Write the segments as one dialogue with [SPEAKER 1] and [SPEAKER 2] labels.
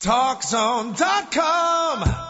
[SPEAKER 1] TalkZone.com.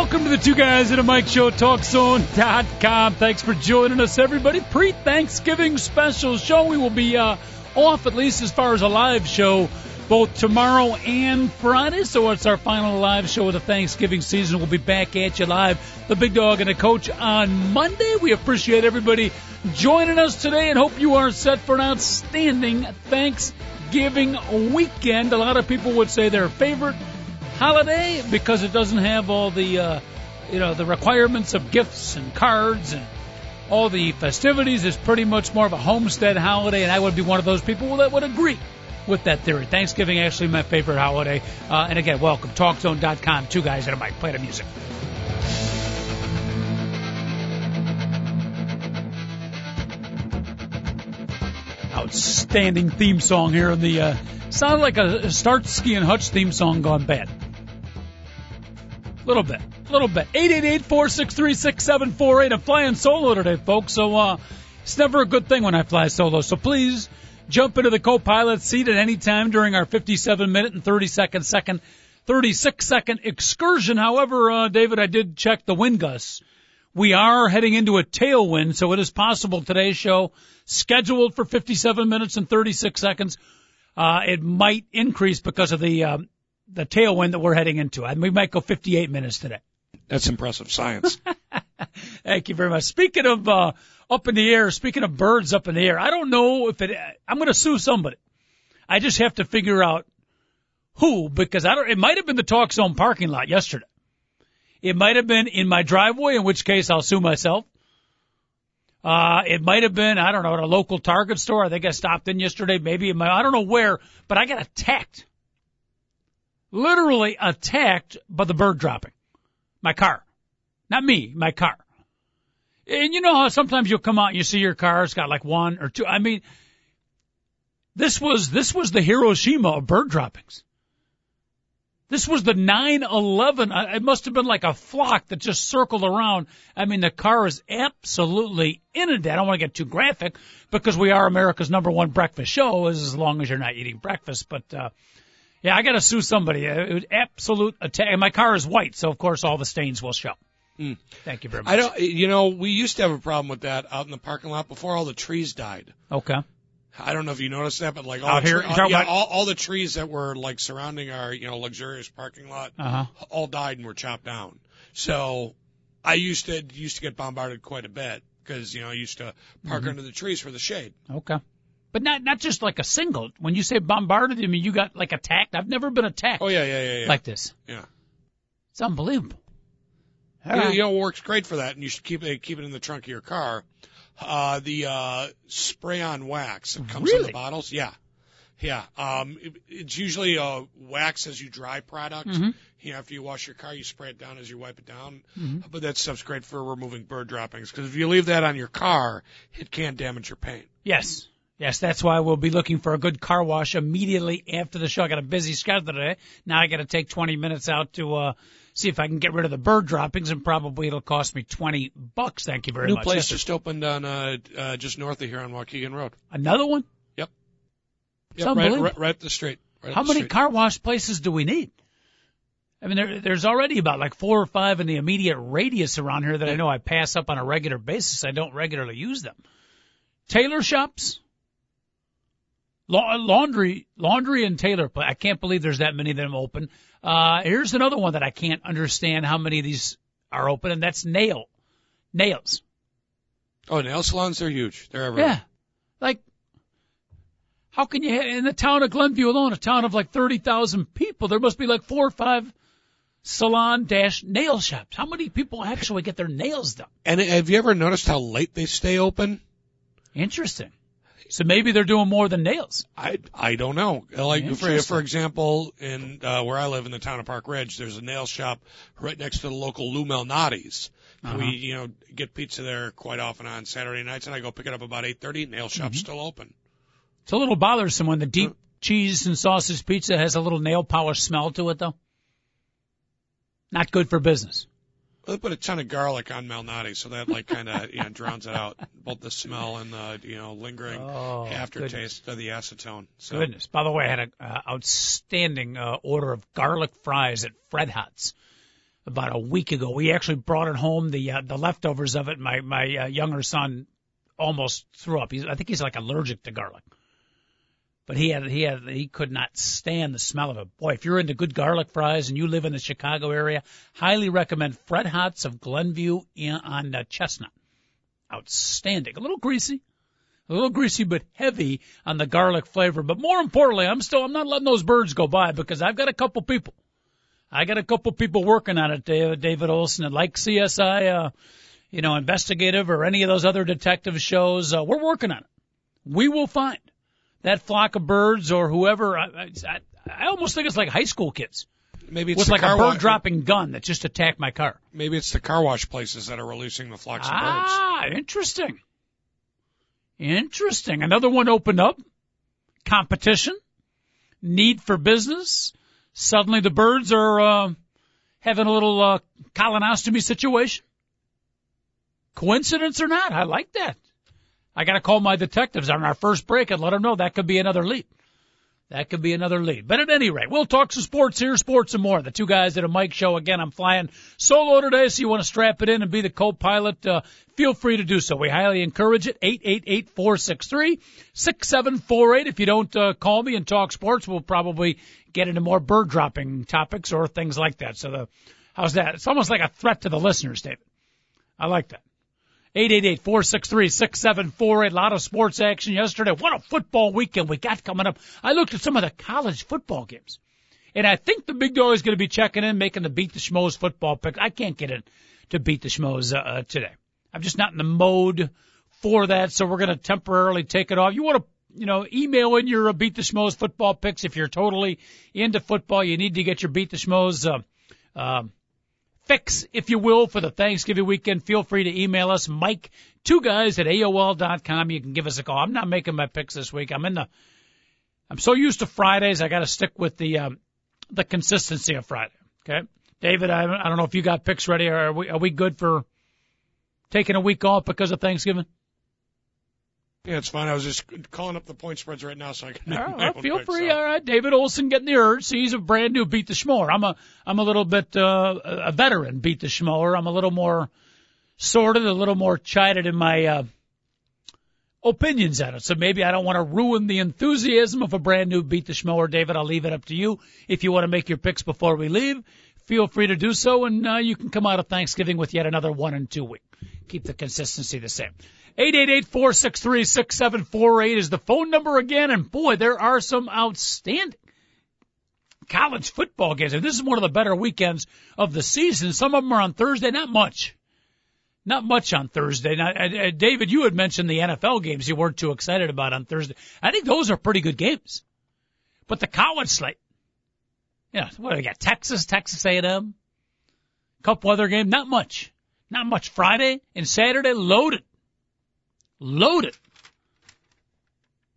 [SPEAKER 2] Welcome to the Two Guys in a Mic Show, TalkZone.com. Thanks for joining us, everybody. Pre-Thanksgiving special show. We will be uh, off, at least as far as a live show, both tomorrow and Friday. So it's our final live show of the Thanksgiving season. We'll be back at you live, the Big Dog and the Coach, on Monday. We appreciate everybody joining us today and hope you are set for an outstanding Thanksgiving weekend. A lot of people would say their favorite holiday because it doesn't have all the uh, you know the requirements of gifts and cards and all the festivities. It's pretty much more of a homestead holiday, and I would be one of those people that would agree with that theory. Thanksgiving actually my favorite holiday. Uh, and again, welcome TalkZone.com. Two guys at a mic. Play the music. Outstanding theme song here in the uh, sounded like a Starsky and Hutch theme song gone bad. Little bit, a little bit. Eight eight eight four six three six seven four eight. I'm flying solo today, folks. So uh, it's never a good thing when I fly solo. So please jump into the co-pilot seat at any time during our 57 minute and 30 second second 36 second excursion. However, uh, David, I did check the wind gusts. We are heading into a tailwind, so it is possible today's show scheduled for 57 minutes and 36 seconds. Uh, it might increase because of the um, the tailwind that we're heading into. And we might go 58 minutes today.
[SPEAKER 3] That's impressive science.
[SPEAKER 2] Thank you very much. Speaking of uh, up in the air, speaking of birds up in the air, I don't know if it. I'm going to sue somebody. I just have to figure out who because I don't. It might have been the Talk Zone parking lot yesterday. It might have been in my driveway, in which case I'll sue myself. Uh, it might have been, I don't know, at a local Target store. I think I stopped in yesterday, maybe in my, I don't know where, but I got attacked. Literally attacked by the bird dropping. My car. Not me, my car. And you know how sometimes you'll come out and you see your car, it's got like one or two. I mean, this was, this was the Hiroshima of bird droppings. This was the 9/11. It must have been like a flock that just circled around. I mean, the car is absolutely inundated. I don't want to get too graphic because we are America's number one breakfast show, as long as you're not eating breakfast. But uh, yeah, I got to sue somebody. It was absolute attack. And my car is white, so of course all the stains will show.
[SPEAKER 3] Mm.
[SPEAKER 2] Thank you very much.
[SPEAKER 3] I don't. You know, we used to have a problem with that out in the parking lot before all the trees died.
[SPEAKER 2] Okay.
[SPEAKER 3] I don't know if you noticed that, but like all
[SPEAKER 2] Out
[SPEAKER 3] the
[SPEAKER 2] here?
[SPEAKER 3] tre-
[SPEAKER 2] talking
[SPEAKER 3] yeah, all, all the trees that were like surrounding our you know luxurious parking lot
[SPEAKER 2] Uh-huh.
[SPEAKER 3] all died and were chopped down. So I used to used to get bombarded quite a bit because you know I used to park
[SPEAKER 2] Mm-hmm.
[SPEAKER 3] under the trees for the shade.
[SPEAKER 2] Okay. But not not just like a single. When you say bombarded, I mean you got like attacked. I've never been attacked
[SPEAKER 3] Oh yeah, yeah, yeah, yeah.
[SPEAKER 2] like this.
[SPEAKER 3] yeah.
[SPEAKER 2] It's unbelievable. All
[SPEAKER 3] You-
[SPEAKER 2] right.
[SPEAKER 3] Know, it works great for that, and you should keep it keep it in the trunk of your car. Uh, the uh, spray on wax that comes in the bottles, yeah, yeah. Um, it, it's usually a wax as you dry product.
[SPEAKER 2] Mhm.
[SPEAKER 3] You know, after you wash your car, you spray it down as you wipe it down.
[SPEAKER 2] Mhm.
[SPEAKER 3] But that stuff's great for removing bird droppings because if you leave that on your car, it can damage your paint.
[SPEAKER 2] Yes. Yes, that's why we'll be looking for a good car wash immediately after the show. I got a busy schedule today. Now I got to take 20 minutes out to uh see if I can get rid of the bird droppings, and probably it'll cost me 20 bucks. Thank you very much.
[SPEAKER 3] New place
[SPEAKER 2] Yes,
[SPEAKER 3] just opened on uh, uh, just north of here on Waukegan Road.
[SPEAKER 2] Another one?
[SPEAKER 3] Yep,
[SPEAKER 2] It's
[SPEAKER 3] right, right, right up the street. Right
[SPEAKER 2] How
[SPEAKER 3] the
[SPEAKER 2] many
[SPEAKER 3] street.
[SPEAKER 2] car wash places do we need? I mean, there, there's already about like four or five in the immediate radius around here that I know I pass up on a regular basis. I don't regularly use them. Tailor shops, La- laundry, laundry and tailor. pla- I can't believe there's that many of them open. Uh, here's another one that I can't understand how many of these are open, and that's nail, nails.
[SPEAKER 3] Oh, nail salons, they're huge. They're everywhere.
[SPEAKER 2] Yeah. Like, how can you, in the town of Glenview alone, a town of like 30,000 people, there must be like four or five salon dash nail shops. How many people actually get their nails done?
[SPEAKER 3] And have you ever noticed how late they stay open?
[SPEAKER 2] Interesting. So maybe they're doing more than nails.
[SPEAKER 3] I I don't know. Like for for example, in uh, where I live in the town of Park Ridge, there's a nail shop right next to the local Lou Malnati's.
[SPEAKER 2] Uh-huh.
[SPEAKER 3] We you know get pizza there quite often on Saturday nights, and I go pick it up about 8:30. Nail shop's
[SPEAKER 2] Mm-hmm.
[SPEAKER 3] still open.
[SPEAKER 2] It's a little bothersome when the deep cheese and sausage pizza has a little nail polish smell to it, though. Not good for business.
[SPEAKER 3] They put a ton of garlic on Malnati, so that like kind of you know drowns it out, both the smell and the you know lingering
[SPEAKER 2] Oh,
[SPEAKER 3] aftertaste of the acetone. So
[SPEAKER 2] Goodness. By the way, I had an uh, outstanding uh, order of garlic fries at Fred Hut's about a week ago. We actually brought it home, the uh, the leftovers of it. My my uh, younger son almost threw up. He's, I think he's like allergic to garlic. But he had he had he could not stand the smell of it. Boy, if you're into good garlic fries and you live in the Chicago area, highly recommend Fred Hut's of Glenview in, on uh, Chestnut. Outstanding. A little greasy, a little greasy but heavy on the garlic flavor. But more importantly, I'm still I'm not letting those birds go by because I've got a couple people. I got a couple people working on it, David, David Olson, and like CSI, uh, you know, investigative or any of those other detective shows. Uh, we're working on it. We will find that flock of birds or whoever. I, I, I almost think it's like high school kids
[SPEAKER 3] maybe it's
[SPEAKER 2] with like a bird
[SPEAKER 3] wa-
[SPEAKER 2] dropping gun that just attacked my car.
[SPEAKER 3] Maybe it's the car wash places that are releasing the flocks of birds.
[SPEAKER 2] Ah, interesting. Interesting. Another one opened up. Competition. Need for business. Suddenly the birds are uh, having a little uh, colonostomy situation. Coincidence or not, I like that. I got to call my detectives on our first break and let them know that could be another lead. That could be another lead. But at any rate, we'll talk some sports here, sports and more. The two guys at a Mic show. Again, I'm flying solo today, so you want to strap it in and be the co-pilot, uh, feel free to do so. We highly encourage it. 888-463-6748. If you don't uh, call me and talk sports, we'll probably get into more bird dropping topics or things like that. So the, how's that? It's almost like a threat to the listeners, David. I like that. 888-463-6748. A lot of sports action yesterday. What a football weekend we got coming up. I looked at some of the college football games. And I think the big dog is going to be checking in, making the beat the schmoes football pick. I can't get it to beat the schmoes uh, uh, today. I'm just not in the mode for that, so we're going to temporarily take it off. You want to, you know, email in your uh, beat the schmoes football picks if you're totally into football. You need to get your beat the schmoes uh, uh, fix, if you will, for the Thanksgiving weekend. Feel free to email us, Mike, two guys at AOL dot com. You can give us a call. I'm not making my picks this week. I'm in the, I'm so used to Fridays. I got to stick with the, um, the consistency of Friday. Okay. David, I, I don't know if you got picks ready. Are we, are we good for taking a week off because of Thanksgiving?
[SPEAKER 3] Yeah, it's fine. I was just calling up the point spreads right now so I can
[SPEAKER 2] All right, feel free.
[SPEAKER 3] so.
[SPEAKER 2] All right, David Olson getting the urge. See, he's a brand new beat the schmoer. I'm a I'm a little bit uh, a veteran beat the schmoer. I'm a little more sorted, a little more chided in my uh, opinions on it. So maybe I don't want to ruin the enthusiasm of a brand new beat the schmoer. David, I'll leave it up to you. If you want to make your picks before we leave, feel free to do so, and uh, you can come out of Thanksgiving with yet another one and two week. Keep the consistency the same. 888-463-6748 is the phone number again, and boy, there are some outstanding college football games. This is one of the better weekends of the season. Some of them are on Thursday, not much. Not much on Thursday. Now, uh, uh, David, you had mentioned the NFL games you weren't too excited about on Thursday. I think those are pretty good games. But the college slate, you know, what do we got? Texas, Texas A&M, couple other games, not much. Not much. Friday and Saturday loaded. Loaded.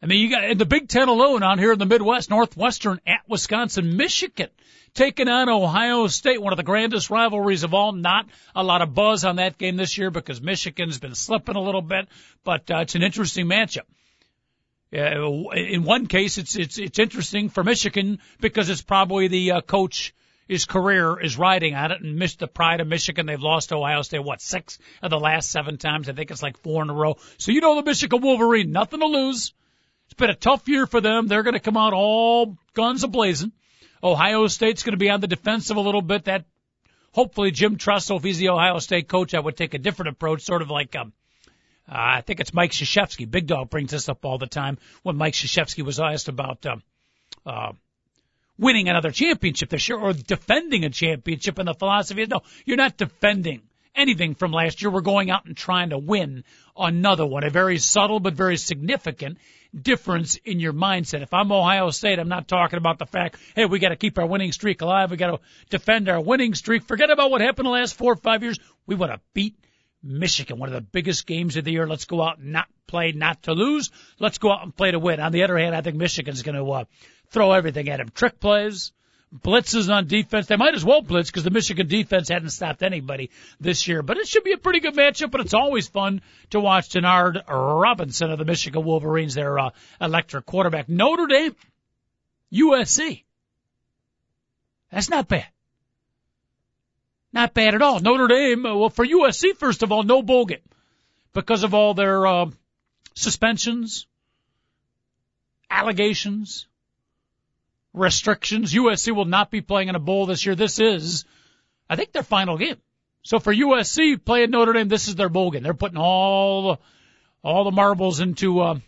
[SPEAKER 2] I mean, you got in the Big Ten alone out here in the Midwest, Northwestern at Wisconsin, Michigan taking on Ohio State, one of the grandest rivalries of all. Not a lot of buzz on that game this year because Michigan's been slipping a little bit, but uh, it's an interesting matchup. Uh, in one case, it's it's it's interesting for Michigan because it's probably the uh, coach his career is riding on it and missed the pride of Michigan. They've lost Ohio State, what, six of the last seven times? I think it's like four in a row. So you know the Michigan Wolverine, nothing to lose. It's been a tough year for them. They're going to come out all guns a-blazing. Ohio State's going to be on the defensive a little bit. That hopefully Jim Tressel, if he's the Ohio State coach, I would take a different approach, sort of like um, uh, I think it's Mike Krzyzewski. Big Dog brings this up all the time when Mike Krzyzewski was asked about um, uh, winning another championship this year or defending a championship. And the philosophy is no, you're not defending anything from last year. We're going out and trying to win another one. A very subtle but very significant difference in your mindset. If I'm Ohio State, I'm not talking about the fact, hey, we got to keep our winning streak alive. We got to defend our winning streak. Forget about what happened the last four or five years. We want to beat Michigan, one of the biggest games of the year. Let's go out and not play not to lose. Let's go out and play to win. On the other hand, I think Michigan's going to uh, throw everything at him. Trick plays, blitzes on defense. They might as well blitz because the Michigan defense hadn't stopped anybody this year. But it should be a pretty good matchup. But it's always fun to watch Denard Robinson of the Michigan Wolverines, their uh, electric quarterback. Notre Dame, USC. That's not bad. Not bad at all. Notre Dame, uh, well, for USC, first of all, no bowl game because of all their uh, suspensions, allegations, restrictions. USC will not be playing in a bowl this year. This is, I think, their final game. So for USC playing Notre Dame, this is their bowl game. They're putting all all the marbles into uh,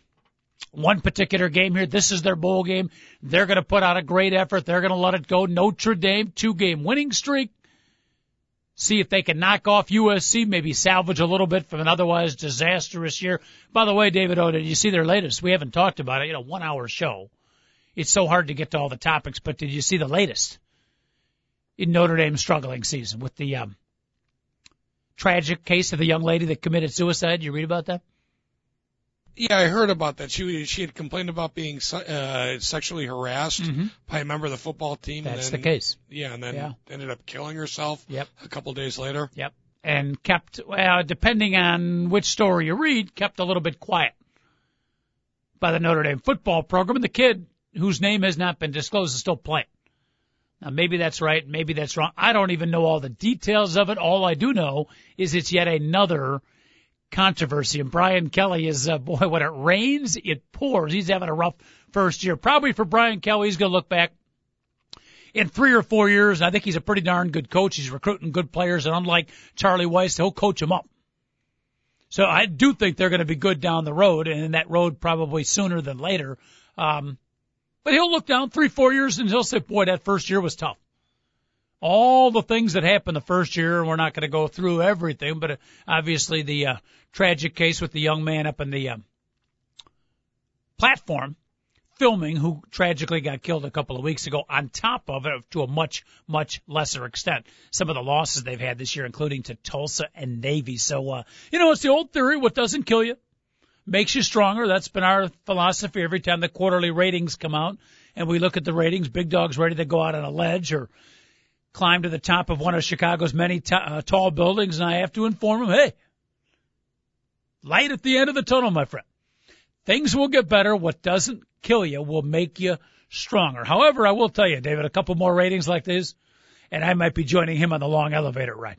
[SPEAKER 2] one particular game here. This is their bowl game. They're going to put out a great effort. They're going to let it go. Notre Dame, two game winning streak see if they can knock off USC, maybe salvage a little bit from an otherwise disastrous year. By the way, David O, did you see their latest? We haven't talked about it. You know, one hour show. It's so hard to get to all the topics, but did you see the latest in Notre Dame's struggling season with the um, tragic case of the young lady that committed suicide? You read about that?
[SPEAKER 3] Yeah, I heard about that. She she had complained about being uh, sexually harassed
[SPEAKER 2] mm-hmm.
[SPEAKER 3] by a member of the football team.
[SPEAKER 2] That's
[SPEAKER 3] then,
[SPEAKER 2] the case.
[SPEAKER 3] Yeah, and then
[SPEAKER 2] yeah.
[SPEAKER 3] ended up killing herself.
[SPEAKER 2] Yep.
[SPEAKER 3] A couple days later.
[SPEAKER 2] Yep. And kept, well, depending on which story you read, kept a little bit quiet by the Notre Dame football program. And the kid, whose name has not been disclosed, is still playing. Now, maybe that's right, maybe that's wrong. I don't even know all the details of it. All I do know is it's yet another controversy. And Brian Kelly is, uh, boy, when it rains, it pours. He's having a rough first year. Probably for Brian Kelly, he's going to look back in three or four years. And I think he's a pretty darn good coach. He's recruiting good players, and unlike Charlie Weis, he'll coach them up. So I do think they're going to be good down the road, and in that road probably sooner than later. Um, but he'll look down three, four years, and he'll say, "Boy, that first year was tough." all the things that happened the first year. We're not going to go through everything, but uh, obviously the uh, tragic case with the young man up in the uh, platform filming who tragically got killed a couple of weeks ago on top of it to a much, much lesser extent. Some of the losses they've had this year, including to Tulsa and Navy. So, uh, you know, it's the old theory. What doesn't kill you makes you stronger. That's been our philosophy every time the quarterly ratings come out and we look at the ratings. Big Dog's ready to go out on a ledge or climb to the top of one of Chicago's many t- uh, tall buildings and I have to inform him, hey, light at the end of the tunnel, my friend. Things will get better. What doesn't kill you will make you stronger. However, I will tell you, David, a couple more ratings like this, and I might be joining him on the long elevator ride.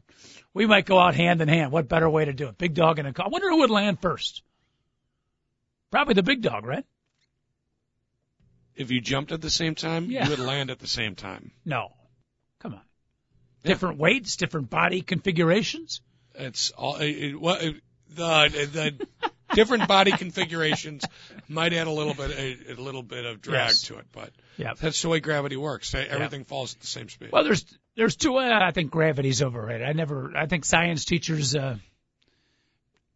[SPEAKER 2] We might go out hand in hand. What better way to do it? Big dog and a car. I wonder who would land first. Probably the big dog, right?
[SPEAKER 3] If you jumped at the same time,
[SPEAKER 2] Yeah.
[SPEAKER 3] you would land at the same time.
[SPEAKER 2] No. Come on.
[SPEAKER 3] Yeah.
[SPEAKER 2] Different weights, different body configurations.
[SPEAKER 3] It's all it, it, what it, the the different body configurations might add a little bit a, a little bit of drag
[SPEAKER 2] Yes.
[SPEAKER 3] to it, but
[SPEAKER 2] Yeah.
[SPEAKER 3] that's the way gravity works. Everything falls at the same speed.
[SPEAKER 2] Well, there's there's two. Uh, I think gravity's overrated. I never. I think science teachers. Uh,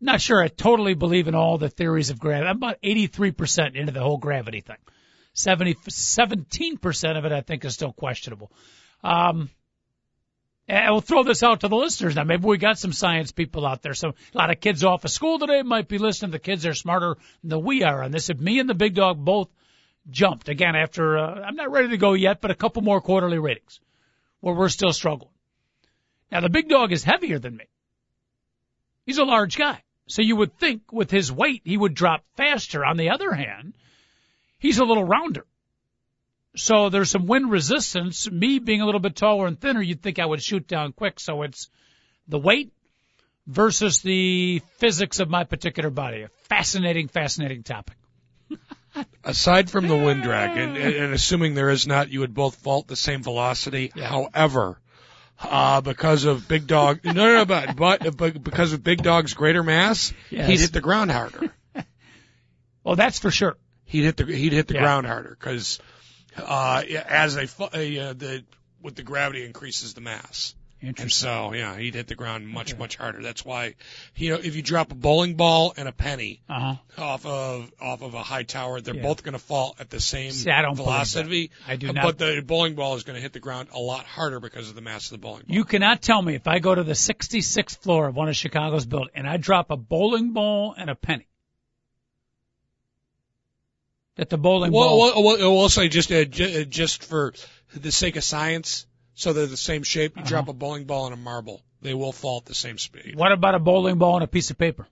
[SPEAKER 2] not sure. I totally believe in all the theories of gravity. I'm about 83 percent into the whole gravity thing. 70, 17 percent of it, I think, is still questionable. Um, and we'll throw this out to the listeners now. Maybe we got some science people out there. So a lot of kids off of school today might be listening. The kids are smarter than we are on this. If me and the big dog both jumped again after, uh, I'm not ready to go yet, but a couple more quarterly ratings where we're still struggling. Now the big dog is heavier than me. He's a large guy. So you would think with his weight he would drop faster. On the other hand, he's a little rounder. So there's some wind resistance. Me being a little bit taller and thinner, you'd think I would shoot down quick. So it's the weight versus the physics of my particular body. A fascinating, fascinating topic.
[SPEAKER 3] Aside from the wind drag, and, and, and assuming there is not, you would both vault the same velocity.
[SPEAKER 2] Yeah.
[SPEAKER 3] However, uh, because of Big Dog, no, no, no, but, but, but because of Big Dog's greater mass,
[SPEAKER 2] Yes.
[SPEAKER 3] he'd hit the ground harder.
[SPEAKER 2] Well, that's for sure.
[SPEAKER 3] He'd hit the he'd hit the
[SPEAKER 2] Yeah.
[SPEAKER 3] ground harder because uh, as a uh, the with the gravity increases the mass. And so, yeah, he'd hit the ground much, much harder. That's why, you know, if you drop a bowling ball and a penny
[SPEAKER 2] Uh huh.
[SPEAKER 3] off of off of a high tower, they're
[SPEAKER 2] Yeah.
[SPEAKER 3] both going to fall at the same
[SPEAKER 2] See, I
[SPEAKER 3] velocity.
[SPEAKER 2] I do
[SPEAKER 3] uh,
[SPEAKER 2] not-
[SPEAKER 3] But the bowling ball is going to hit the ground a lot harder because of the mass of the bowling ball.
[SPEAKER 2] You cannot tell me if I go to the 66th floor of one of Chicago's buildings and I drop a bowling ball and a penny that the bowling
[SPEAKER 3] well,
[SPEAKER 2] ball.
[SPEAKER 3] well, well, we'll say just uh, j- uh, just for the sake of science, so they're the same shape. You drop
[SPEAKER 2] Uh-huh.
[SPEAKER 3] a bowling ball and a marble, they will fall at the same speed.
[SPEAKER 2] What about a bowling ball and a piece of paper?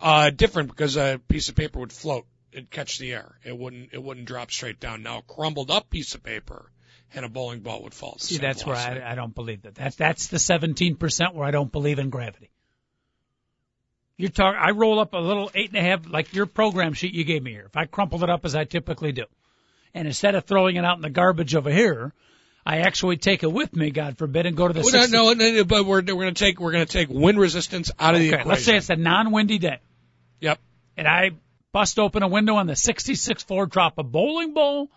[SPEAKER 3] Uh, different because a piece of paper would float. It'd catch the air. It wouldn't. It wouldn't drop straight down. Now, a crumbled up piece of paper and a bowling ball would fall.
[SPEAKER 2] See, that's where. I, I don't believe that. That's that's the 17% where I don't believe in gravity. You're talking. I roll up a little eight and a half, like your program sheet you gave me here. If I crumpled it up as I typically do, and instead of throwing it out in the garbage over here, I actually take it with me, God forbid, and go to the.
[SPEAKER 3] Well,
[SPEAKER 2] 60
[SPEAKER 3] no, no, no, but we're we're gonna take we're gonna take wind resistance out of the equation.
[SPEAKER 2] let's say it's a non-windy day,
[SPEAKER 3] Yep.
[SPEAKER 2] and I bust open a window on the 66th floor, drop a bowling ball,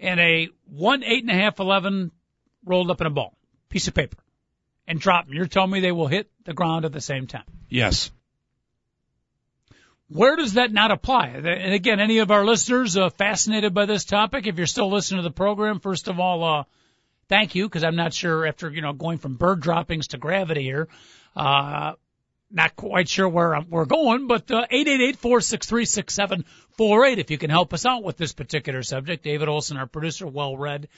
[SPEAKER 2] and a one eight and a half eleven rolled up in a ball, piece of paper, and drop them. You're telling me they will hit the ground at the same time.
[SPEAKER 3] Yes.
[SPEAKER 2] Where does that not apply? And again, any of our listeners uh, fascinated by this topic, if you're still listening to the program, first of all, uh, thank you, because I'm not sure after, you know, going from bird droppings to gravity here, uh, not quite sure where I'm, we're going, but, uh, 888-463-6748 if you can help us out with this particular subject. David Olson, our producer, well read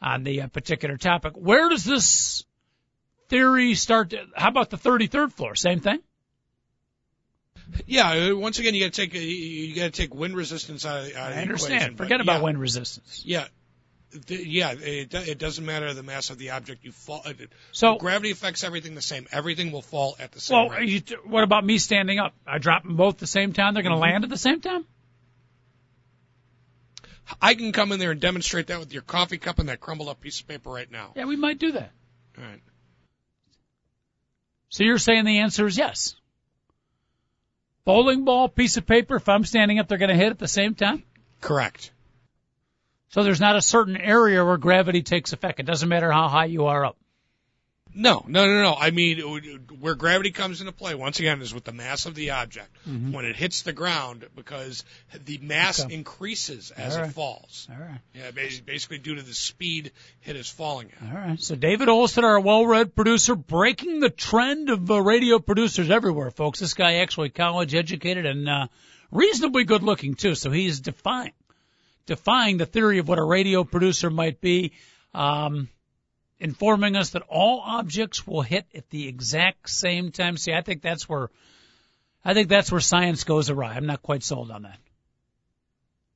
[SPEAKER 2] on the uh, particular topic. Where does this theory start? To, how about the 33rd floor? Same thing?
[SPEAKER 3] Yeah. uh, Once again, you got to take you- you got to take wind resistance out of, out
[SPEAKER 2] I
[SPEAKER 3] the
[SPEAKER 2] understand.
[SPEAKER 3] equation, but
[SPEAKER 2] Forget about
[SPEAKER 3] yeah.
[SPEAKER 2] wind resistance.
[SPEAKER 3] Yeah. Yeah, it, it doesn't matter the mass of the object. You fall.
[SPEAKER 2] So-
[SPEAKER 3] gravity affects everything the same. Everything will fall at the same
[SPEAKER 2] Well,
[SPEAKER 3] rate.
[SPEAKER 2] you, what about me standing up? I drop them both at the same time. They're going to mm-hmm. land at the same time.
[SPEAKER 3] I can come in there and demonstrate that with your coffee cup and that crumbled up piece of paper right now.
[SPEAKER 2] Yeah, we might do that.
[SPEAKER 3] All right.
[SPEAKER 2] So you're saying the answer is yes. Bowling ball, piece of paper. If I'm standing up, they're going to hit at the same time.
[SPEAKER 3] Correct.
[SPEAKER 2] So there's not a certain area where gravity takes effect. It doesn't matter how high you are up.
[SPEAKER 3] No, no, no, no. I mean, where gravity comes into play once again is with the mass of the object when it hits the ground because the mass
[SPEAKER 2] Mm-hmm. Okay.
[SPEAKER 3] increases as it falls.
[SPEAKER 2] All right.
[SPEAKER 3] Yeah, bas- basically due to the speed it is falling at.
[SPEAKER 2] All right. So David Olson, our well-read producer, breaking the trend of uh, radio producers everywhere, folks. This guy actually college educated and uh, reasonably good looking too. So he's defying, defying the theory of what a radio producer might be, um, informing us that all objects will hit at the exact same time. See, I think that's where, I think that's where science goes awry. I'm not quite sold on that.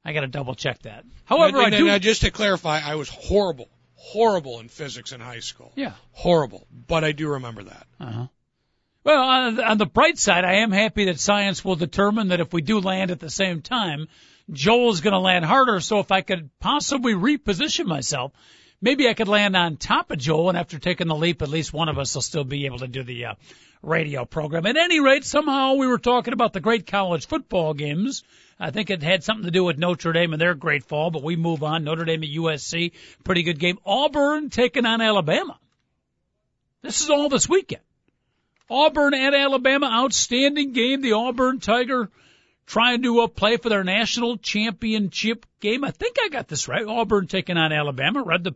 [SPEAKER 2] I got to double check that. However,
[SPEAKER 3] Now-
[SPEAKER 2] I do.
[SPEAKER 3] now, just to clarify, I was horrible, horrible in physics in high school.
[SPEAKER 2] yeah.
[SPEAKER 3] Horrible, but I do remember that.
[SPEAKER 2] Uh-huh. Well, on the bright side, I am happy that science will determine that if we do land at the same time, Joel is going to land harder. So if I could possibly reposition myself, maybe I could land on top of Joel, and after taking the leap, at least one of us will still be able to do the uh, radio program. At any rate, somehow we were talking about the great college football games. I think it had something to do with Notre Dame and their great fall, but we move on. Notre Dame at USC, pretty good game. Auburn taking on Alabama. This is all this weekend. Auburn at Alabama, outstanding game. The Auburn Tiger trying to uh, play for their national championship game. I think I got this right. Auburn taking on Alabama. Read the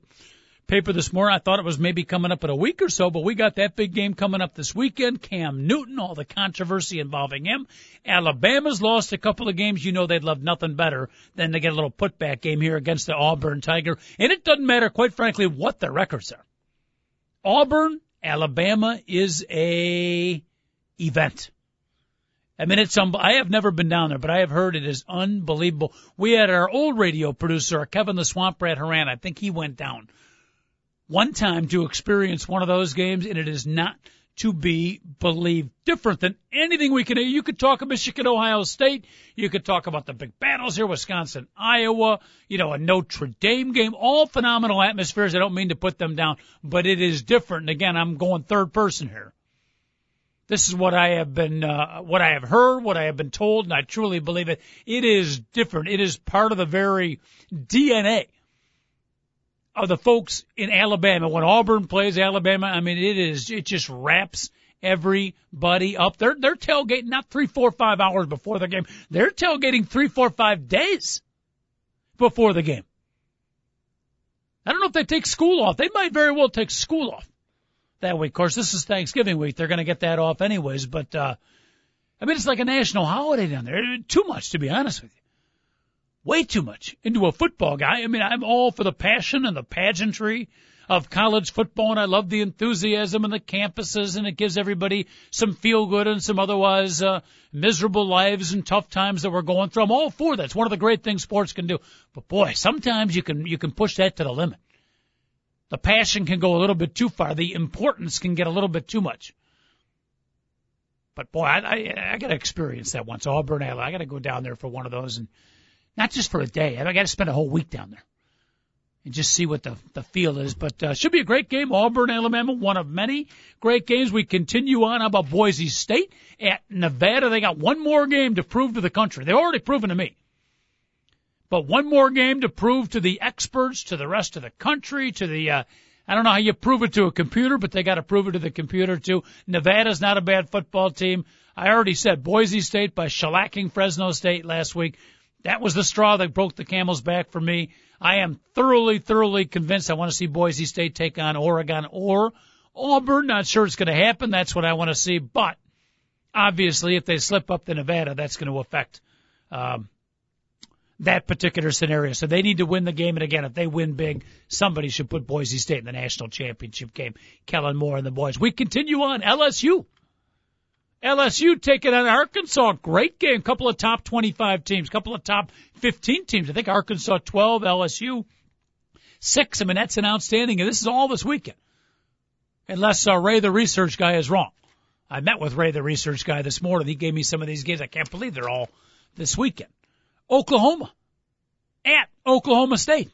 [SPEAKER 2] paper this morning. I thought it was maybe coming up in a week or so, but we got that big game coming up this weekend. Cam Newton, all the controversy involving him. Alabama's lost a couple of games. You know they'd love nothing better than to get a little putback game here against the Auburn Tiger. And it doesn't matter, quite frankly, what their records are. Auburn, Alabama is a event. I mean, it's um, I have never been down there, but I have heard it is unbelievable. We had our old radio producer, Kevin the Swamp Rat Haran. I think he went down one time to experience one of those games, and it is not to be believed. Different than anything we can. You could talk of Michigan, Ohio State. You could talk about the big battles here, Wisconsin, Iowa. You know, a Notre Dame game. All phenomenal atmospheres. I don't mean to put them down, but it is different. And again, I'm going third person here. This is what I have been, uh, what I have heard, what I have been told, and I truly believe it. It is different. It is part of the very DNA of the folks in Alabama when Auburn plays Alabama. I mean, it is it just wraps everybody up. They're they're tailgating not three, four, five hours before the game. They're tailgating three, four, five days before the game. I don't know if they take school off. They might very well take school off that week. Of course, this is Thanksgiving week. They're going to get that off anyways. But uh, I mean, it's like a national holiday down there. Too much, to be honest with you. Way too much into a football guy. I mean, I'm all for the passion and the pageantry of college football, and I love the enthusiasm and the campuses, and it gives everybody some feel good and some otherwise uh, miserable lives and tough times that we're going through. I'm all for that. It's one of the great things sports can do. But boy, sometimes you can you can push that to the limit. The passion can go a little bit too far. The importance can get a little bit too much. But boy, I, I, I got to experience that once. Auburn, Alabama, I got to go down there for one of those, and not just for a day. I got to spend a whole week down there and just see what the the feel is. But uh, should be a great game. Auburn, Alabama, one of many great games. We continue on. How about Boise State at Nevada? They got one more game to prove to the country. They've already proven to me. But one more game to prove to the experts, to the rest of the country, to the uh, I don't know how you prove it to a computer, but they got to prove it to the computer too. Nevada's not a bad football team. I already said Boise State by shellacking Fresno State last week. That was the straw that broke the camel's back for me. I am thoroughly, thoroughly convinced I want to see Boise State take on Oregon or Auburn. Not sure it's going to happen. That's what I want to see. But obviously, if they slip up to Nevada, that's going to affect um, that particular scenario. So they need to win the game. And again, if they win big, somebody should put Boise State in the national championship game. Kellen Moore and the boys. We continue on LSU. LSU taking on Arkansas. Great game. Couple of top 25 teams, couple of top 15 teams. I think Arkansas 12, LSU 6. I mean, that's an outstanding. And this is all this weekend. Unless uh, Ray, the research guy, is wrong. I met with Ray, the research guy, this morning. He gave me some of these games. I can't believe they're all this weekend. Oklahoma at Oklahoma State.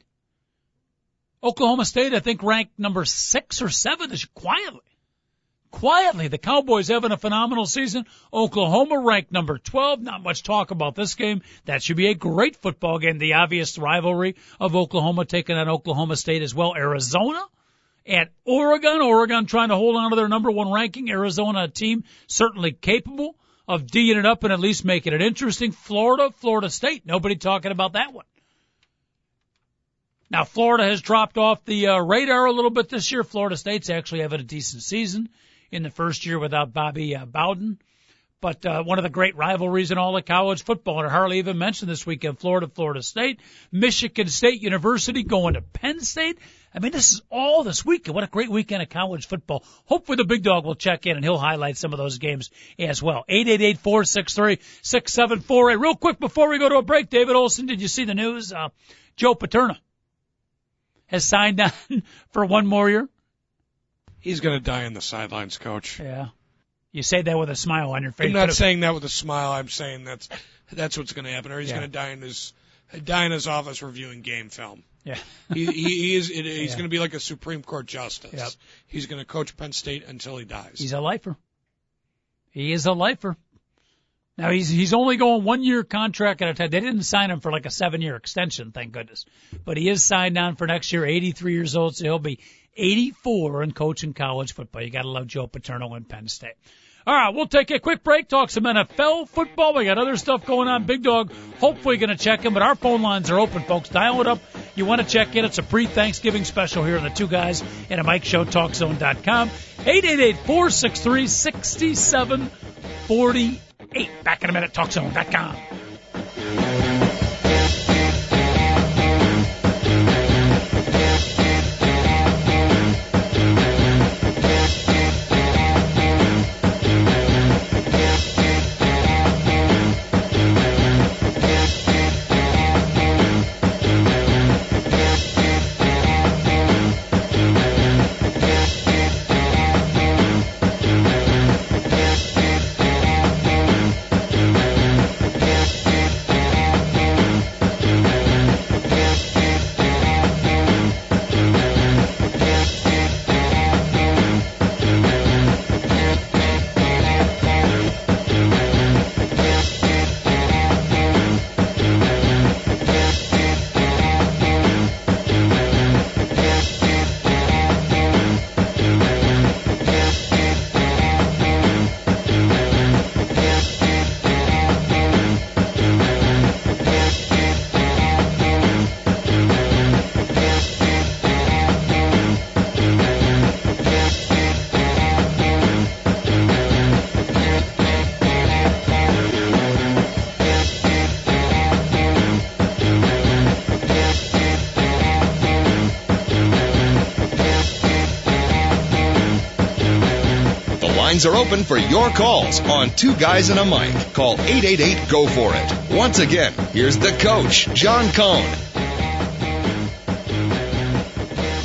[SPEAKER 2] Oklahoma State, I think, ranked number six or seven, is quietly quietly. The Cowboys having a phenomenal season. Oklahoma ranked number 12. Not much talk about this game. That should be a great football game. The obvious rivalry of Oklahoma taking on Oklahoma State as well. Arizona at Oregon. Oregon trying to hold on to their number one ranking. Arizona team certainly capable of D'ing it up and at least making it interesting. Florida, Florida State. Nobody talking about that one. Now, Florida has dropped off the uh, radar a little bit this year. Florida State's actually having a decent season in the first year without Bobby uh, Bowden. But uh, one of the great rivalries in all of college football, and hardly even mentioned this weekend, Florida, Florida State, Michigan State University going to Penn State. I mean, this is all this weekend. What a great weekend of college football. Hopefully the big dog will check in and he'll highlight some of those games as well. 888-463-6748. Real quick before we go to a break, David Olson, did you see the news? Uh, Joe Paterno has signed on for one more year.
[SPEAKER 3] He's going to die in the sidelines, coach.
[SPEAKER 2] Yeah. You say that with a smile on your face.
[SPEAKER 3] I'm not saying that with a smile. I'm saying that's that's what's going to happen. Or he's yeah. going to die in his die in his office reviewing game film.
[SPEAKER 2] Yeah.
[SPEAKER 3] he, he, he is. It, he's yeah. going to be like a Supreme Court justice.
[SPEAKER 2] Yep.
[SPEAKER 3] He's going to coach Penn State until he dies.
[SPEAKER 2] He's a lifer. He is a lifer. Now he's he's only going one year contract at a time. They didn't sign him for like a seven year extension, thank goodness. But he is signed on for next year, 83 years old, so he'll be 84 and coaching college football. You got to love Joe Paterno in Penn State. All right, we'll take a quick break, talk some NFL football. We got other stuff going on. Big Dog, hopefully going to check in, but our phone lines are open, folks. Dial it up. You want to check in. It's a pre-Thanksgiving special here on the Two Guys in a Mic Show, TalkZone.com. 888-463-6748. Back in a minute, TalkZone.com.
[SPEAKER 4] lines are open for your calls on Two Guys and a Mic. Call 888 Go For It. Once again, here's the coach, John Cohn.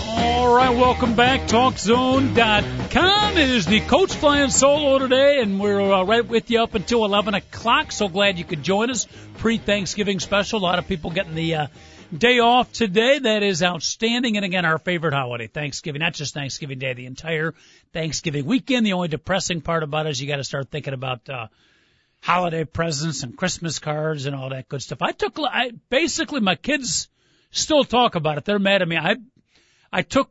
[SPEAKER 2] All right, welcome back. TalkZone.com. It is the coach flying solo today, and we're uh, right with you up until 11 o'clock. So glad you could join us. Pre Thanksgiving special. A lot of people getting the uh, day off today. That is outstanding. And again, our favorite holiday, Thanksgiving. Not just Thanksgiving Day, the entire Thanksgiving weekend. The only depressing part about it is you got to start thinking about uh, holiday presents and Christmas cards and all that good stuff. I took, I basically, my kids still talk about it. They're mad at me. I, I took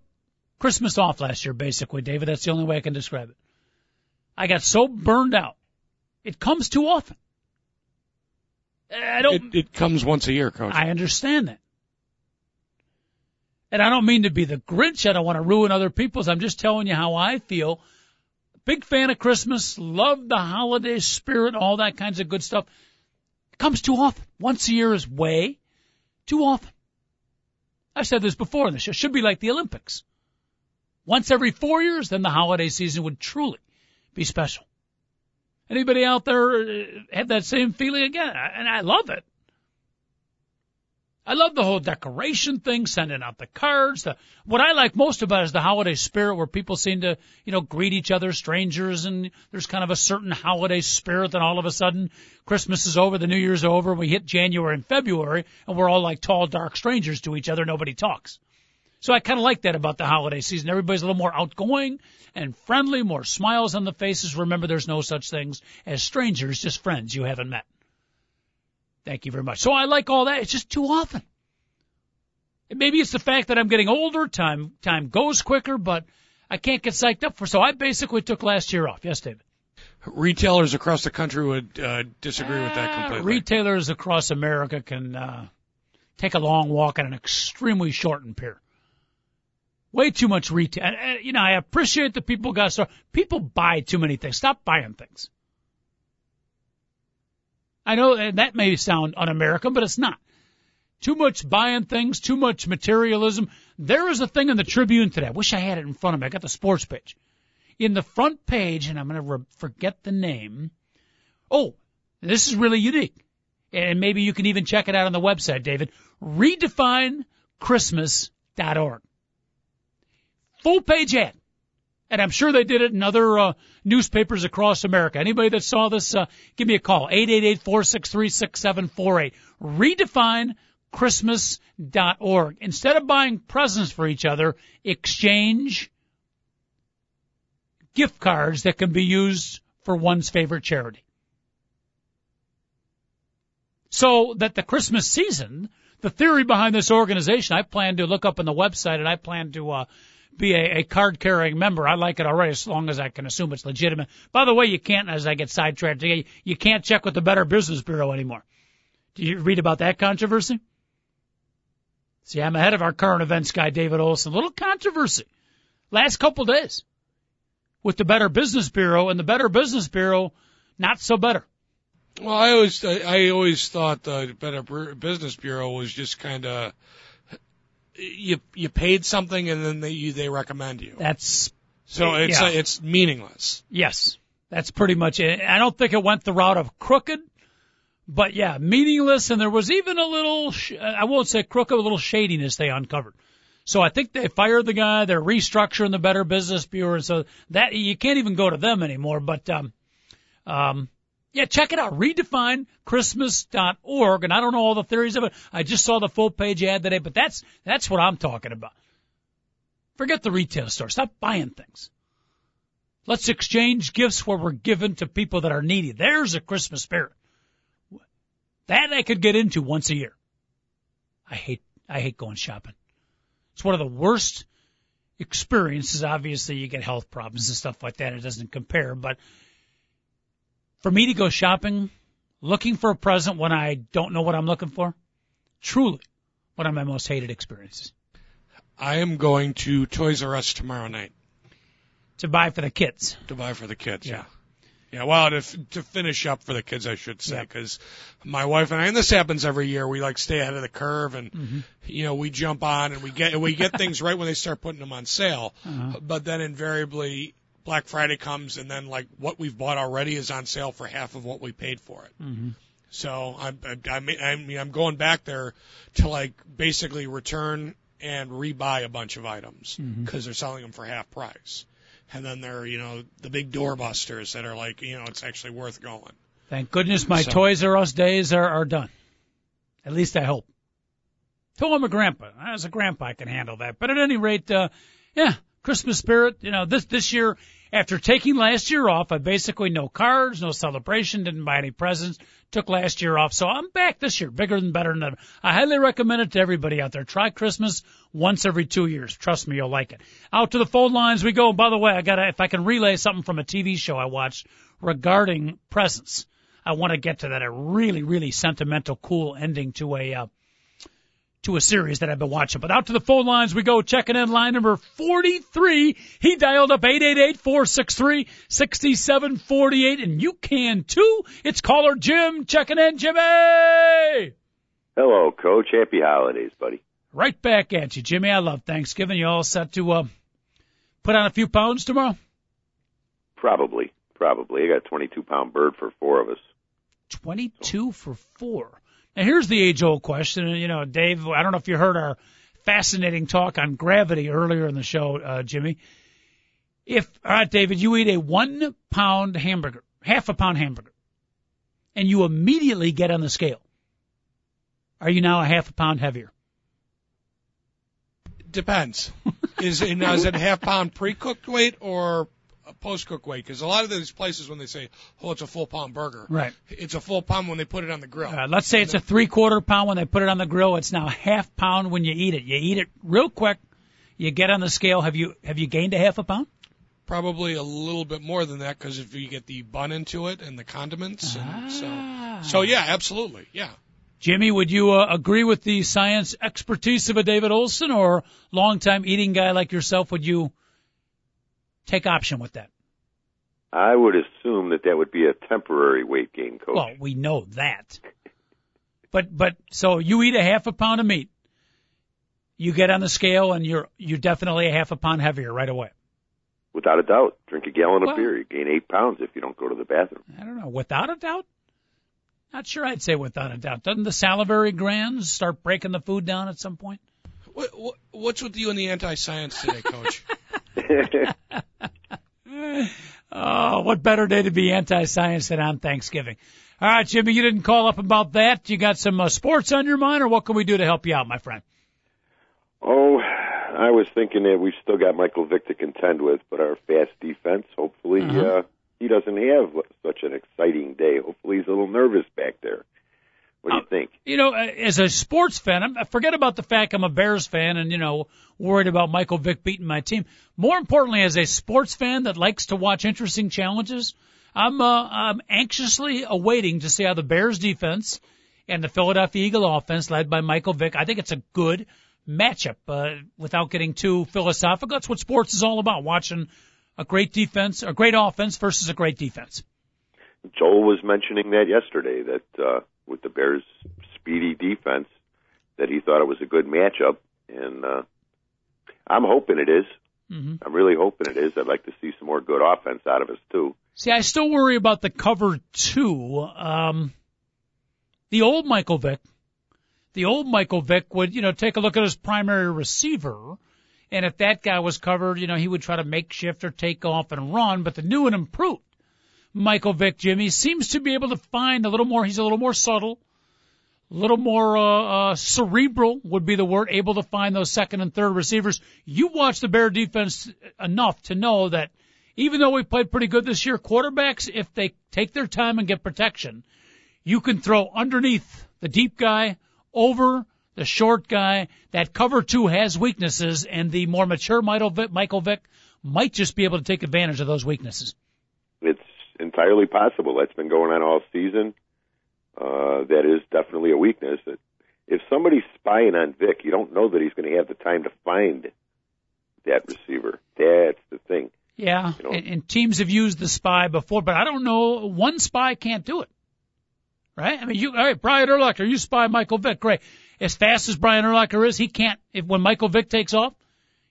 [SPEAKER 2] Christmas off last year, basically, David. That's the only way I can describe it. I got so burned out. It comes too often. I don't.
[SPEAKER 3] It, it comes once a year, coach.
[SPEAKER 2] I understand that. And I don't mean to be the Grinch. I don't want to ruin other people's. I'm just telling you how I feel. Big fan of Christmas. Love the holiday spirit, all that kinds of good stuff. It comes too often. Once a year is way too often. I've said this before in the show. Should be like the Olympics. Once every four years, then the holiday season would truly be special. Anybody out there uh, have that same feeling again? And I love it. I love the whole decoration thing, sending out the cards. The, what I like most about it is the holiday spirit where people seem to, you know, greet each other, strangers, and there's kind of a certain holiday spirit. Then all of a sudden, Christmas is over, the New Year's over, we hit January and February, and we're all like tall, dark strangers to each other. Nobody talks. So I kind of like that about the holiday season. Everybody's a little more outgoing and friendly, more smiles on the faces. Remember, there's no such things as strangers, just friends you haven't met. Thank you very much. So I like all that. It's just too often. Maybe it's the fact that I'm getting older, time time goes quicker, but I can't get psyched up for. So I basically took last year off. Yes, David.
[SPEAKER 3] Retailers across the country would uh, disagree with that completely.
[SPEAKER 2] Uh, retailers across America can uh, take a long walk on an extremely shortened pier. Way too much retail. You know, I appreciate that people got so people buy too many things. Stop buying things. I know that may sound un-American, but it's not. Too much buying things, too much materialism. There is a thing in the Tribune today. I wish I had it in front of me. I got the sports page. In the front page, and I'm going to re- forget the name. Oh, this is really unique. And maybe you can even check it out on the website, David. RedefineChristmas.org full page ad. And I'm sure they did it in other uh, newspapers across America. Anybody that saw this, uh, give me a call. 888-463-6748. Redefine Christmas.org. Instead of buying presents for each other, exchange gift cards that can be used for one's favorite charity. So that the Christmas season, the theory behind this organization, I plan to look up on the website and I plan to uh, be a, a card carrying member. I like it already as long as I can assume it's legitimate. By the way, you can't, as I get sidetracked, you can't check with the Better Business Bureau anymore. Do you read about that controversy? See, I'm ahead of our current events guy, David Olson. A little controversy. Last couple days with the Better Business Bureau and the Better Business Bureau, not so better.
[SPEAKER 3] Well, I always, I always thought the Better Business Bureau was just kind of you you paid something and then they you, they recommend you.
[SPEAKER 2] That's
[SPEAKER 3] so it's
[SPEAKER 2] yeah.
[SPEAKER 3] uh, it's meaningless.
[SPEAKER 2] Yes, that's pretty much it. I don't think it went the route of crooked, but yeah, meaningless. And there was even a little sh- I won't say crooked, a little shadiness they uncovered. So I think they fired the guy. They're restructuring the Better Business Bureau, so that you can't even go to them anymore. But um, um, yeah, check it out. RedefineChristmas.org. And I don't know all the theories of it. I just saw the full page ad today, but that's, that's what I'm talking about. Forget the retail store. Stop buying things. Let's exchange gifts where we're given to people that are needy. There's a Christmas spirit. That I could get into once a year. I hate, I hate going shopping. It's one of the worst experiences. Obviously, you get health problems and stuff like that. It doesn't compare, but for me to go shopping looking for a present when I don't know what I'm looking for, truly one of my most hated experiences.
[SPEAKER 3] I am going to Toys R Us tomorrow night.
[SPEAKER 2] To buy for the kids.
[SPEAKER 3] To buy for the kids, yeah. Yeah, yeah well, to to finish up for the kids, I should say, because yep. my wife and I, and this happens every year, we like stay ahead of the curve, and mm-hmm. you know we jump on and we get we get things right when they start putting them on sale, uh-huh. but then invariably Black Friday comes and then like what we've bought already is on sale for half of what we paid for it.
[SPEAKER 2] Mm-hmm.
[SPEAKER 3] So I'm, I mean, I mean, I'm going back there to like basically return and rebuy a bunch of items because
[SPEAKER 2] Mhm.
[SPEAKER 3] they're selling them for half price. And then there are, you know, the big doorbusters that are like, you know, it's actually worth going.
[SPEAKER 2] Thank goodness my
[SPEAKER 3] So-
[SPEAKER 2] Toys R Us days are, are done. At least I hope. Till I'm a grandpa. As a grandpa, I can handle that. But at any rate, uh, yeah, Christmas spirit. You know, this this year, after taking last year off, I basically no cards, no celebration, didn't buy any presents. Took last year off, so I'm back this year, bigger than better than ever. I highly recommend it to everybody out there. Try Christmas once every two years. Trust me, you'll like it. Out to the phone lines we go. By the way, I gotta if I can relay something from a TV show I watched regarding presents. I want to get to that. A really, really sentimental, cool ending to a uh, to a series that I've been watching. But out to the phone lines we go. Checking in line number 43. He dialed up 888-463-6748 and you can too. It's caller Jim checking in. Jimmy!
[SPEAKER 1] Hello, Coach. Happy holidays, buddy.
[SPEAKER 2] Right back at you, Jimmy. I love Thanksgiving. You all set to uh, put on a few pounds tomorrow?
[SPEAKER 1] Probably, probably. I got a 22 pound bird for four of us.
[SPEAKER 2] 22 for four. Now here's the age old question. You know, Dave, I don't know if you heard our fascinating talk on gravity earlier in the show, uh, Jimmy. If, all right, David, you eat a one pound hamburger, half a pound hamburger, and you immediately get on the scale, are you now a half a pound heavier?
[SPEAKER 3] Depends. is it, is it half pound pre-cooked weight or post-cooked weight? Because a lot of these places when they say, "Oh, it's a full pound burger,"
[SPEAKER 2] Right.
[SPEAKER 3] it's a full pound when they put it on the grill.
[SPEAKER 2] Uh, let's say it's a three quarter pound when they put it on the grill. It's now half pound when you eat it. You eat it real quick. You get on the scale. Have you have you gained a half a pound?
[SPEAKER 3] Probably a little bit more than that because if you get the bun into it and the condiments, and
[SPEAKER 2] Ah.
[SPEAKER 3] so so yeah, absolutely, yeah.
[SPEAKER 2] Jimmy, would you uh, agree with the science expertise of a David Olson, or longtime eating guy like yourself? Would you take option with that?
[SPEAKER 1] I would assume that that would be a temporary weight gain, Coach.
[SPEAKER 2] Well, we know that. But but so you eat a half a pound of meat, you get on the scale, and you're you're definitely a half a pound heavier right away.
[SPEAKER 1] Without a doubt. Drink a gallon
[SPEAKER 2] Well-
[SPEAKER 1] of beer. You gain eight pounds if you don't go to the bathroom.
[SPEAKER 2] I don't know, without a doubt. Not sure I'd say without a doubt. Doesn't the salivary glands start breaking the food down at some point?
[SPEAKER 3] What, what what's with you and the anti-science today, Coach?
[SPEAKER 2] Oh, what better day to be anti-science than on Thanksgiving? All right, Jimmy, you didn't call up about that. You got some uh, sports on your mind, or what can we do to help you out, my friend?
[SPEAKER 1] oh, I was thinking that we've still got Michael Vick to contend with, but our fast defense, hopefully,
[SPEAKER 2] Uh-huh.
[SPEAKER 1] uh, he doesn't have such an exciting day. Hopefully he's a little nervous back there. What do you
[SPEAKER 2] Uh,
[SPEAKER 1] think?
[SPEAKER 2] You know, uh, as a sports fan, I'm, I forget about the fact I'm a Bears fan and, you know, worried about Michael Vick beating my team. More importantly, as a sports fan that likes to watch interesting challenges, I'm, uh, I'm anxiously awaiting to see how the Bears defense and the Philadelphia Eagle offense led by Michael Vick. I think it's a good matchup, uh, without getting too philosophical. That's what sports is all about, watching a great defense, a great offense versus a great defense.
[SPEAKER 1] Joel was mentioning that yesterday that uh, with the Bears' speedy defense, that he thought it was a good matchup, and uh, I'm hoping it is.
[SPEAKER 2] hmm
[SPEAKER 1] I'm really hoping it is. I'd like to see some more good offense out of us too.
[SPEAKER 2] See, I still worry about the cover two. Um, the old Michael Vick, the old Michael Vick would, you know, take a look at his primary receiver, and if that guy was covered, you know, he would try to makeshift or take off and run. But the new and improved Michael Vick, Jimmy, seems to be able to find a little more. He's a little more subtle, a little more uh, uh, cerebral would be the word. Able to find those second and third receivers. You watch the Bear defense enough to know that even though we played pretty good this year, quarterbacks, if they take their time and get protection, you can throw underneath the deep guy, over the short guy. That cover two has weaknesses, and the more mature Michael Vick, Michael Vick might just be able to take advantage of those weaknesses.
[SPEAKER 1] It's entirely possible. That's been going on all season. Uh, that is definitely a weakness. That if somebody's spying on Vick, you don't know that he's going to have the time to find that receiver. That's the thing.
[SPEAKER 2] Yeah,
[SPEAKER 1] You know-
[SPEAKER 2] and, and teams have used the spy before, but I don't know. One spy can't do it, right? I mean, you, all right, Brian Urlacher, you spy Michael Vick, great. As fast as Brian Urlacher is, he can't. If when Michael Vick takes off,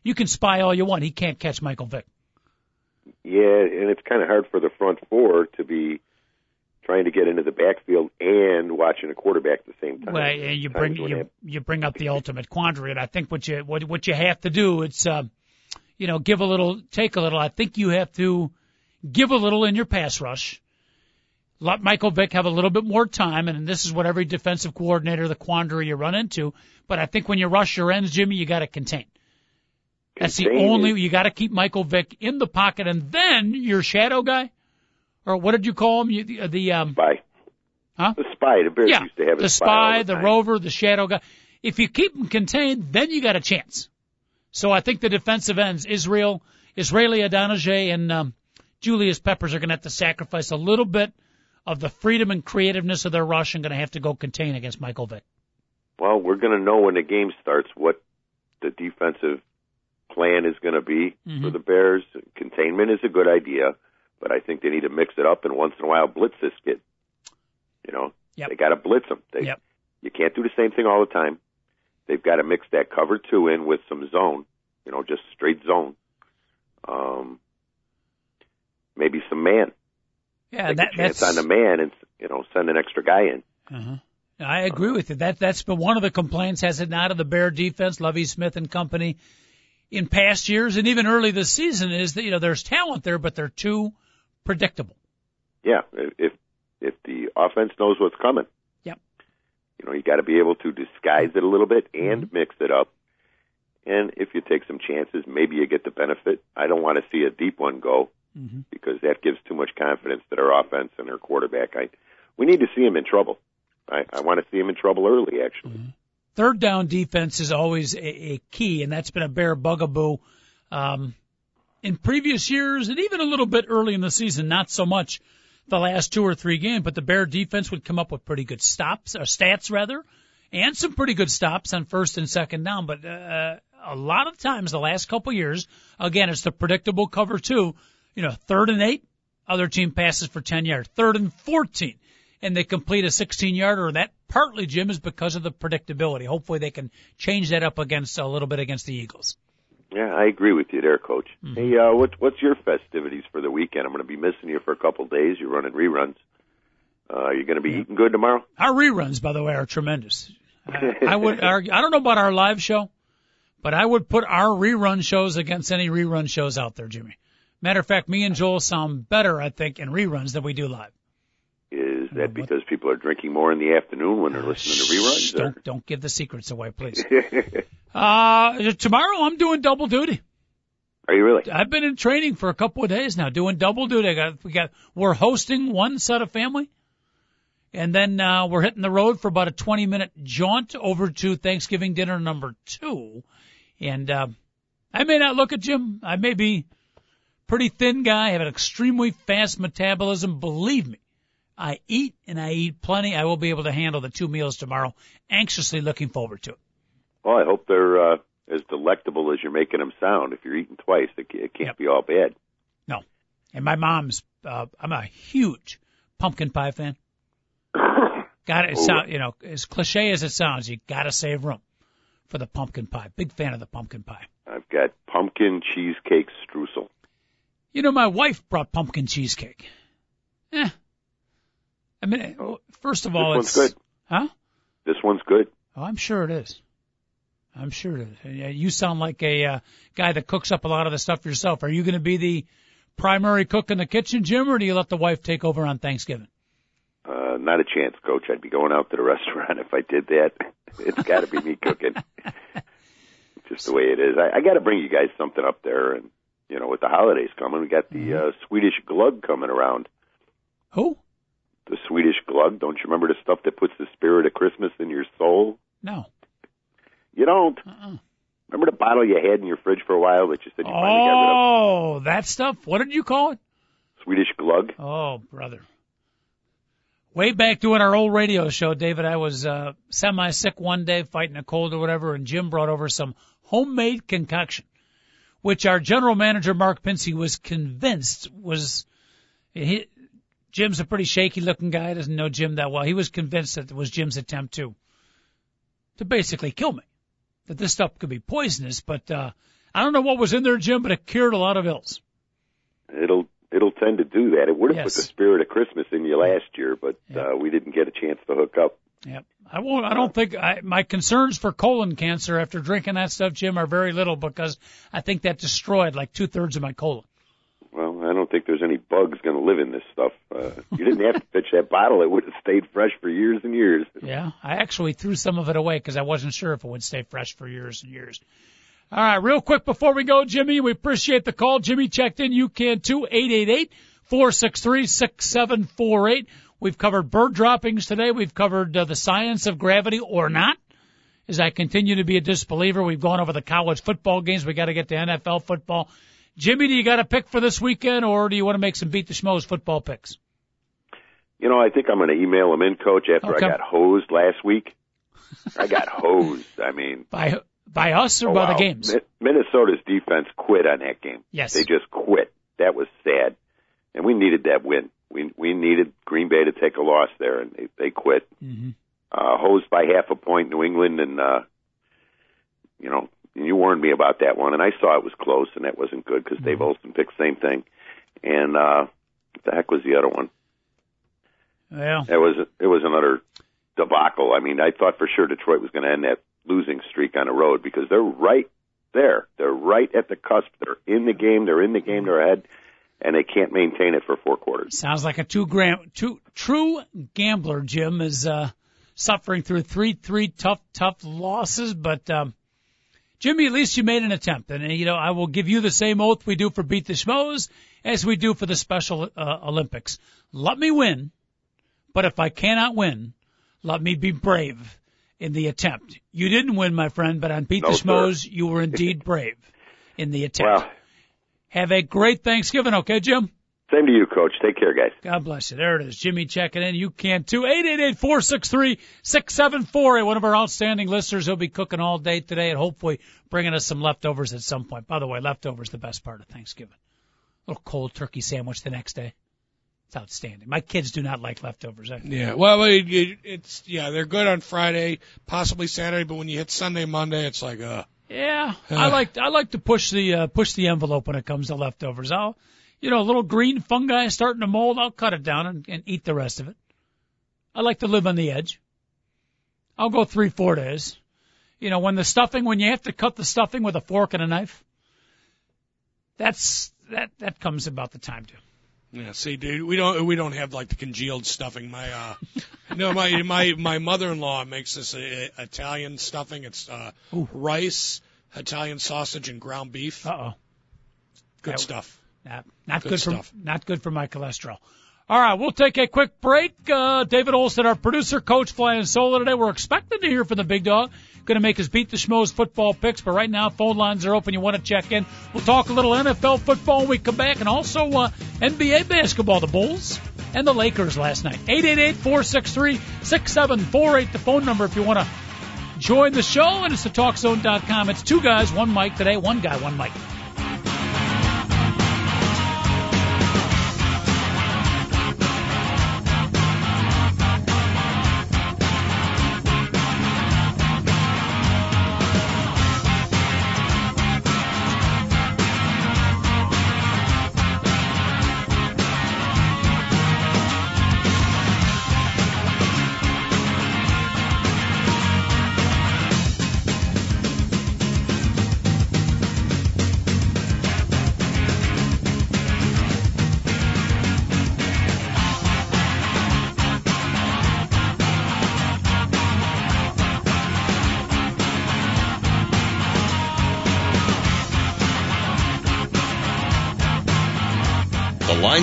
[SPEAKER 2] you can spy all you want. He can't catch Michael Vick.
[SPEAKER 1] Yeah, and it's kind of hard for the front four to be trying to get into the backfield and watching a quarterback at the same time.
[SPEAKER 2] Well, and you bring you,
[SPEAKER 1] they-
[SPEAKER 2] you bring up the ultimate quandary, and I think what you what what you have to do it's uh, you know give a little, take a little. I think you have to give a little in your pass rush. Let Michael Vick have a little bit more time, and this is what every defensive coordinator the quandary you run into. But I think when you rush your ends, Jimmy, you got to contain. That's the only you got to keep Michael Vick in the pocket, and then your shadow guy, or what did you call him? You, the, the um,
[SPEAKER 1] spy.
[SPEAKER 2] Huh?
[SPEAKER 1] The spy. The Bears
[SPEAKER 2] yeah,
[SPEAKER 1] used to have a
[SPEAKER 2] the
[SPEAKER 1] spy,
[SPEAKER 2] spy,
[SPEAKER 1] the,
[SPEAKER 2] the rover, the shadow guy. If you keep them contained, then you got a chance. So I think the defensive ends, Israel, Israeli Idonije, and um, Julius Peppers are going to have to sacrifice a little bit of the freedom and creativeness of their rush and going to have to go contain against Michael Vick.
[SPEAKER 1] Well, we're going to know when the game starts what the defensive plan is going to be
[SPEAKER 2] Mhm.
[SPEAKER 1] for the Bears. Containment is a good idea, but I think they need to mix it up and once in a while blitz this kid. You know,
[SPEAKER 2] Yep.
[SPEAKER 1] they got to blitz him. They,
[SPEAKER 2] Yep.
[SPEAKER 1] You can't do the same thing all the time. They've got to mix that cover two in with some zone. You know, just straight zone. Um, maybe some man.
[SPEAKER 2] Yeah,
[SPEAKER 1] Take
[SPEAKER 2] that,
[SPEAKER 1] a chance
[SPEAKER 2] that's
[SPEAKER 1] on the man and you know send an extra guy in.
[SPEAKER 2] Uh-huh. I agree with you. That that's been one of the complaints, has it not, of the Bear defense, Lovie Smith and company, in past years and even early this season, is that you know there's talent there, but they're too predictable.
[SPEAKER 1] Yeah, if if the offense knows what's coming.
[SPEAKER 2] Yep.
[SPEAKER 1] You know, you got to be able to disguise it a little bit and mix it up. And if you take some chances, maybe you get the benefit. I don't want to see a deep one go
[SPEAKER 2] Mm-hmm.
[SPEAKER 1] because that gives too much confidence to their offense and their quarterback. I we need to see him in trouble. I, I want to see him in trouble early, actually.
[SPEAKER 2] Third down defense is always a, a key, and that's been a Bear bugaboo um, in previous years, and even a little bit early in the season. Not so much the last two or three games, but the Bear defense would come up with pretty good stops, or stats rather, and some pretty good stops on first and second down. But uh, a lot of times, the last couple years, again, it's the predictable cover two. You know, third and eight, other team passes for 10 yards. Third and 14, and they complete a 16 yarder. That partly, Jim, is because of the predictability. Hopefully, they can change that up against a little bit against the Eagles.
[SPEAKER 1] Yeah, I agree with you there, Coach.
[SPEAKER 2] Mm-hmm.
[SPEAKER 1] Hey, uh, what, what's your festivities for the weekend? I'm going to be missing you for a couple of days. You're running reruns. Uh, you're going to be eating good tomorrow.
[SPEAKER 2] Our reruns, by the way, are tremendous. I, I would argue, I don't know about our live show, but I would put our rerun shows against any rerun shows out there, Jimmy. Matter of fact, me and Joel sound better, I think, in reruns than we do live.
[SPEAKER 1] Is that because people are drinking more in the afternoon when they're listening to reruns? or-
[SPEAKER 2] don't don't give the secrets away, please. Uh, tomorrow I'm doing double duty.
[SPEAKER 1] Are you really?
[SPEAKER 2] I've been in training for a couple of days now, doing double duty. I got, we got, we're hosting one set of family, and then uh, we're hitting the road for about a 20 minute jaunt over to Thanksgiving dinner number two. And uh, I may not look at Jim. I may be pretty thin guy, have an extremely fast metabolism. Believe me, I eat and I eat plenty. I will be able to handle the two meals tomorrow. Anxiously looking forward to it.
[SPEAKER 1] Well, I hope they're uh, as delectable as you're making them sound. If you're eating twice, it, it can't
[SPEAKER 2] Yep.
[SPEAKER 1] be all bad.
[SPEAKER 2] No. And my mom's, uh, I'm a huge pumpkin pie fan. Got it.
[SPEAKER 1] Oh.
[SPEAKER 2] Sound, you know, as cliche as it sounds, you gotta save room for the pumpkin pie. Big fan of the pumpkin pie.
[SPEAKER 1] I've got pumpkin cheesecake streusel.
[SPEAKER 2] You know, my wife brought pumpkin cheesecake. Eh. I mean,
[SPEAKER 1] Oh.
[SPEAKER 2] first of all, This
[SPEAKER 1] one's
[SPEAKER 2] it's,
[SPEAKER 1] good.
[SPEAKER 2] huh?
[SPEAKER 1] This one's good.
[SPEAKER 2] Oh, I'm sure it is. I'm sure it is. You sound like a uh, guy that cooks up a lot of the stuff yourself. Are you going to be the primary cook in the kitchen, Jim, or do you let the wife take over on Thanksgiving?
[SPEAKER 1] Uh, not a chance, Coach. I'd be going out to the restaurant if I did that. It's got to be me cooking. Just the way it is. I, I got to bring you guys something up there, and you know, with the holidays coming, we got the
[SPEAKER 2] Mm-hmm.
[SPEAKER 1] uh, Swedish glug coming around.
[SPEAKER 2] Who?
[SPEAKER 1] The Swedish glug. Don't you remember the stuff that puts the spirit of Christmas in your soul?
[SPEAKER 2] No.
[SPEAKER 1] You don't.
[SPEAKER 2] Uh-uh.
[SPEAKER 1] Remember the bottle you had in your fridge for a while that you said you finally got rid of?
[SPEAKER 2] Oh, that stuff. What did you call it?
[SPEAKER 1] Swedish glug.
[SPEAKER 2] Oh, brother. Way back doing our old radio show, David, I was uh, semi sick one day, fighting a cold or whatever, and Jim brought over some homemade concoction, which our general manager Mark Pinsey was convinced was. He, Jim's a pretty shaky looking guy, doesn't know Jim that well. He was convinced that it was Jim's attempt to to basically kill me. That this stuff could be poisonous, but uh I don't know what was in there, Jim, but it cured a lot of ills.
[SPEAKER 1] it'll it'll tend to do that. It would have
[SPEAKER 2] Yes.
[SPEAKER 1] put the spirit of Christmas in you last year, but
[SPEAKER 2] Yeah.
[SPEAKER 1] uh, we didn't get a chance to hook up.
[SPEAKER 2] Yep. I won't. I don't think I, my concerns for colon cancer after drinking that stuff, Jim, are very little because I think that destroyed like two thirds of my colon.
[SPEAKER 1] Well, I don't think there's bugs going to live in this stuff. Uh, you didn't have to pitch that bottle; it would have stayed fresh for years and years.
[SPEAKER 2] Yeah, I actually threw some of it away because I wasn't sure if it would stay fresh for years and years. All right, real quick before we go, Jimmy, we appreciate the call. Jimmy checked in. You can too. Eight eight eight four six three six seven four eight. We've covered bird droppings today. We've covered uh, the science of gravity or not. As I continue to be a disbeliever, we've gone over the college football games. We got to get to NFL football. Jimmy, do you got a pick for this weekend, or do you want to make some beat the schmoes football picks?
[SPEAKER 1] You know, I think I'm going to email him in, Coach, after
[SPEAKER 2] Okay.
[SPEAKER 1] I got hosed last week. I got hosed. I mean,
[SPEAKER 2] By by us or
[SPEAKER 1] oh,
[SPEAKER 2] by
[SPEAKER 1] wow.
[SPEAKER 2] the games?
[SPEAKER 1] Mi- Minnesota's defense quit on that game.
[SPEAKER 2] Yes.
[SPEAKER 1] They just quit. That was sad, and we needed that win. We we needed Green Bay to take a loss there, and they, they quit.
[SPEAKER 2] hmm
[SPEAKER 1] Uh, hosed by half a point, New England, and uh, you know, you warned me about that one, and I saw it was close, and that wasn't good because Dave Olson picked the same thing. And uh, what the heck was the other one?
[SPEAKER 2] Yeah,
[SPEAKER 1] It was it was another debacle. I mean, I thought for sure Detroit was going to end that losing streak on the road because they're right there. They're right at the cusp. They're in the game. They're in the game. They're ahead, and they can't maintain it for four quarters.
[SPEAKER 2] Sounds like a two gram, two true gambler. Jim is uh, suffering through three three tough tough losses, but um, Jimmy, at least you made an attempt, and you know I will give you the same oath we do for beat the schmoes as we do for the Special uh, Olympics. Let me win, but if I cannot win, let me be brave in the attempt. You didn't win, my friend, but on beat
[SPEAKER 1] No,
[SPEAKER 2] the
[SPEAKER 1] sir.
[SPEAKER 2] schmoes, you were indeed brave in the attempt. Have a great Thanksgiving, okay, Jim?
[SPEAKER 1] Same to you, Coach. Take care, guys.
[SPEAKER 2] God bless you. There it is. Jimmy checking in. You can too. 888-463-6748. One of our outstanding listeners. He'll be cooking all day today and hopefully bringing us some leftovers at some point. By the way, leftovers the best part of Thanksgiving. A little cold turkey sandwich the next day. It's outstanding. My kids do not like leftovers. I,
[SPEAKER 3] Yeah, well, it, it, it's yeah, they're good on Friday, possibly Saturday, but when you hit Sunday, Monday, it's like uh,
[SPEAKER 2] yeah, I like I like to push the uh, push the envelope when it comes to leftovers. I'll, you know, a little green fungi starting to mold. I'll cut it down and, and eat the rest of it. I like to live on the edge. I'll go three four days. You know, when the stuffing, when you have to cut the stuffing with a fork and a knife, that's that that comes about the time too.
[SPEAKER 3] yeah. See, dude, we don't we don't have like the congealed stuffing. My uh, no, my my my mother-in-law makes this uh, Italian stuffing. It's uh,
[SPEAKER 2] Ooh.
[SPEAKER 3] rice, Italian sausage, and ground beef.
[SPEAKER 2] Uh oh.
[SPEAKER 3] Good
[SPEAKER 2] that-
[SPEAKER 3] stuff.
[SPEAKER 2] Not, not
[SPEAKER 3] Good
[SPEAKER 2] good,
[SPEAKER 3] stuff.
[SPEAKER 2] for not good for my cholesterol. All right, we'll take a quick break. Uh, David Olson, our producer, coach, flying solo today. We're expecting to hear from the big dog. Going to make his beat the schmoes football picks, but right now phone lines are open. You want to check in? We'll talk a little NFL football when we come back, and also uh, NBA basketball. The Bulls and the Lakers last night. Eight eight eight four six three six seven four eight. The phone number if you want to join the show, and it's the TalkZone.com. It's two guys, one mic today. One guy, one mic.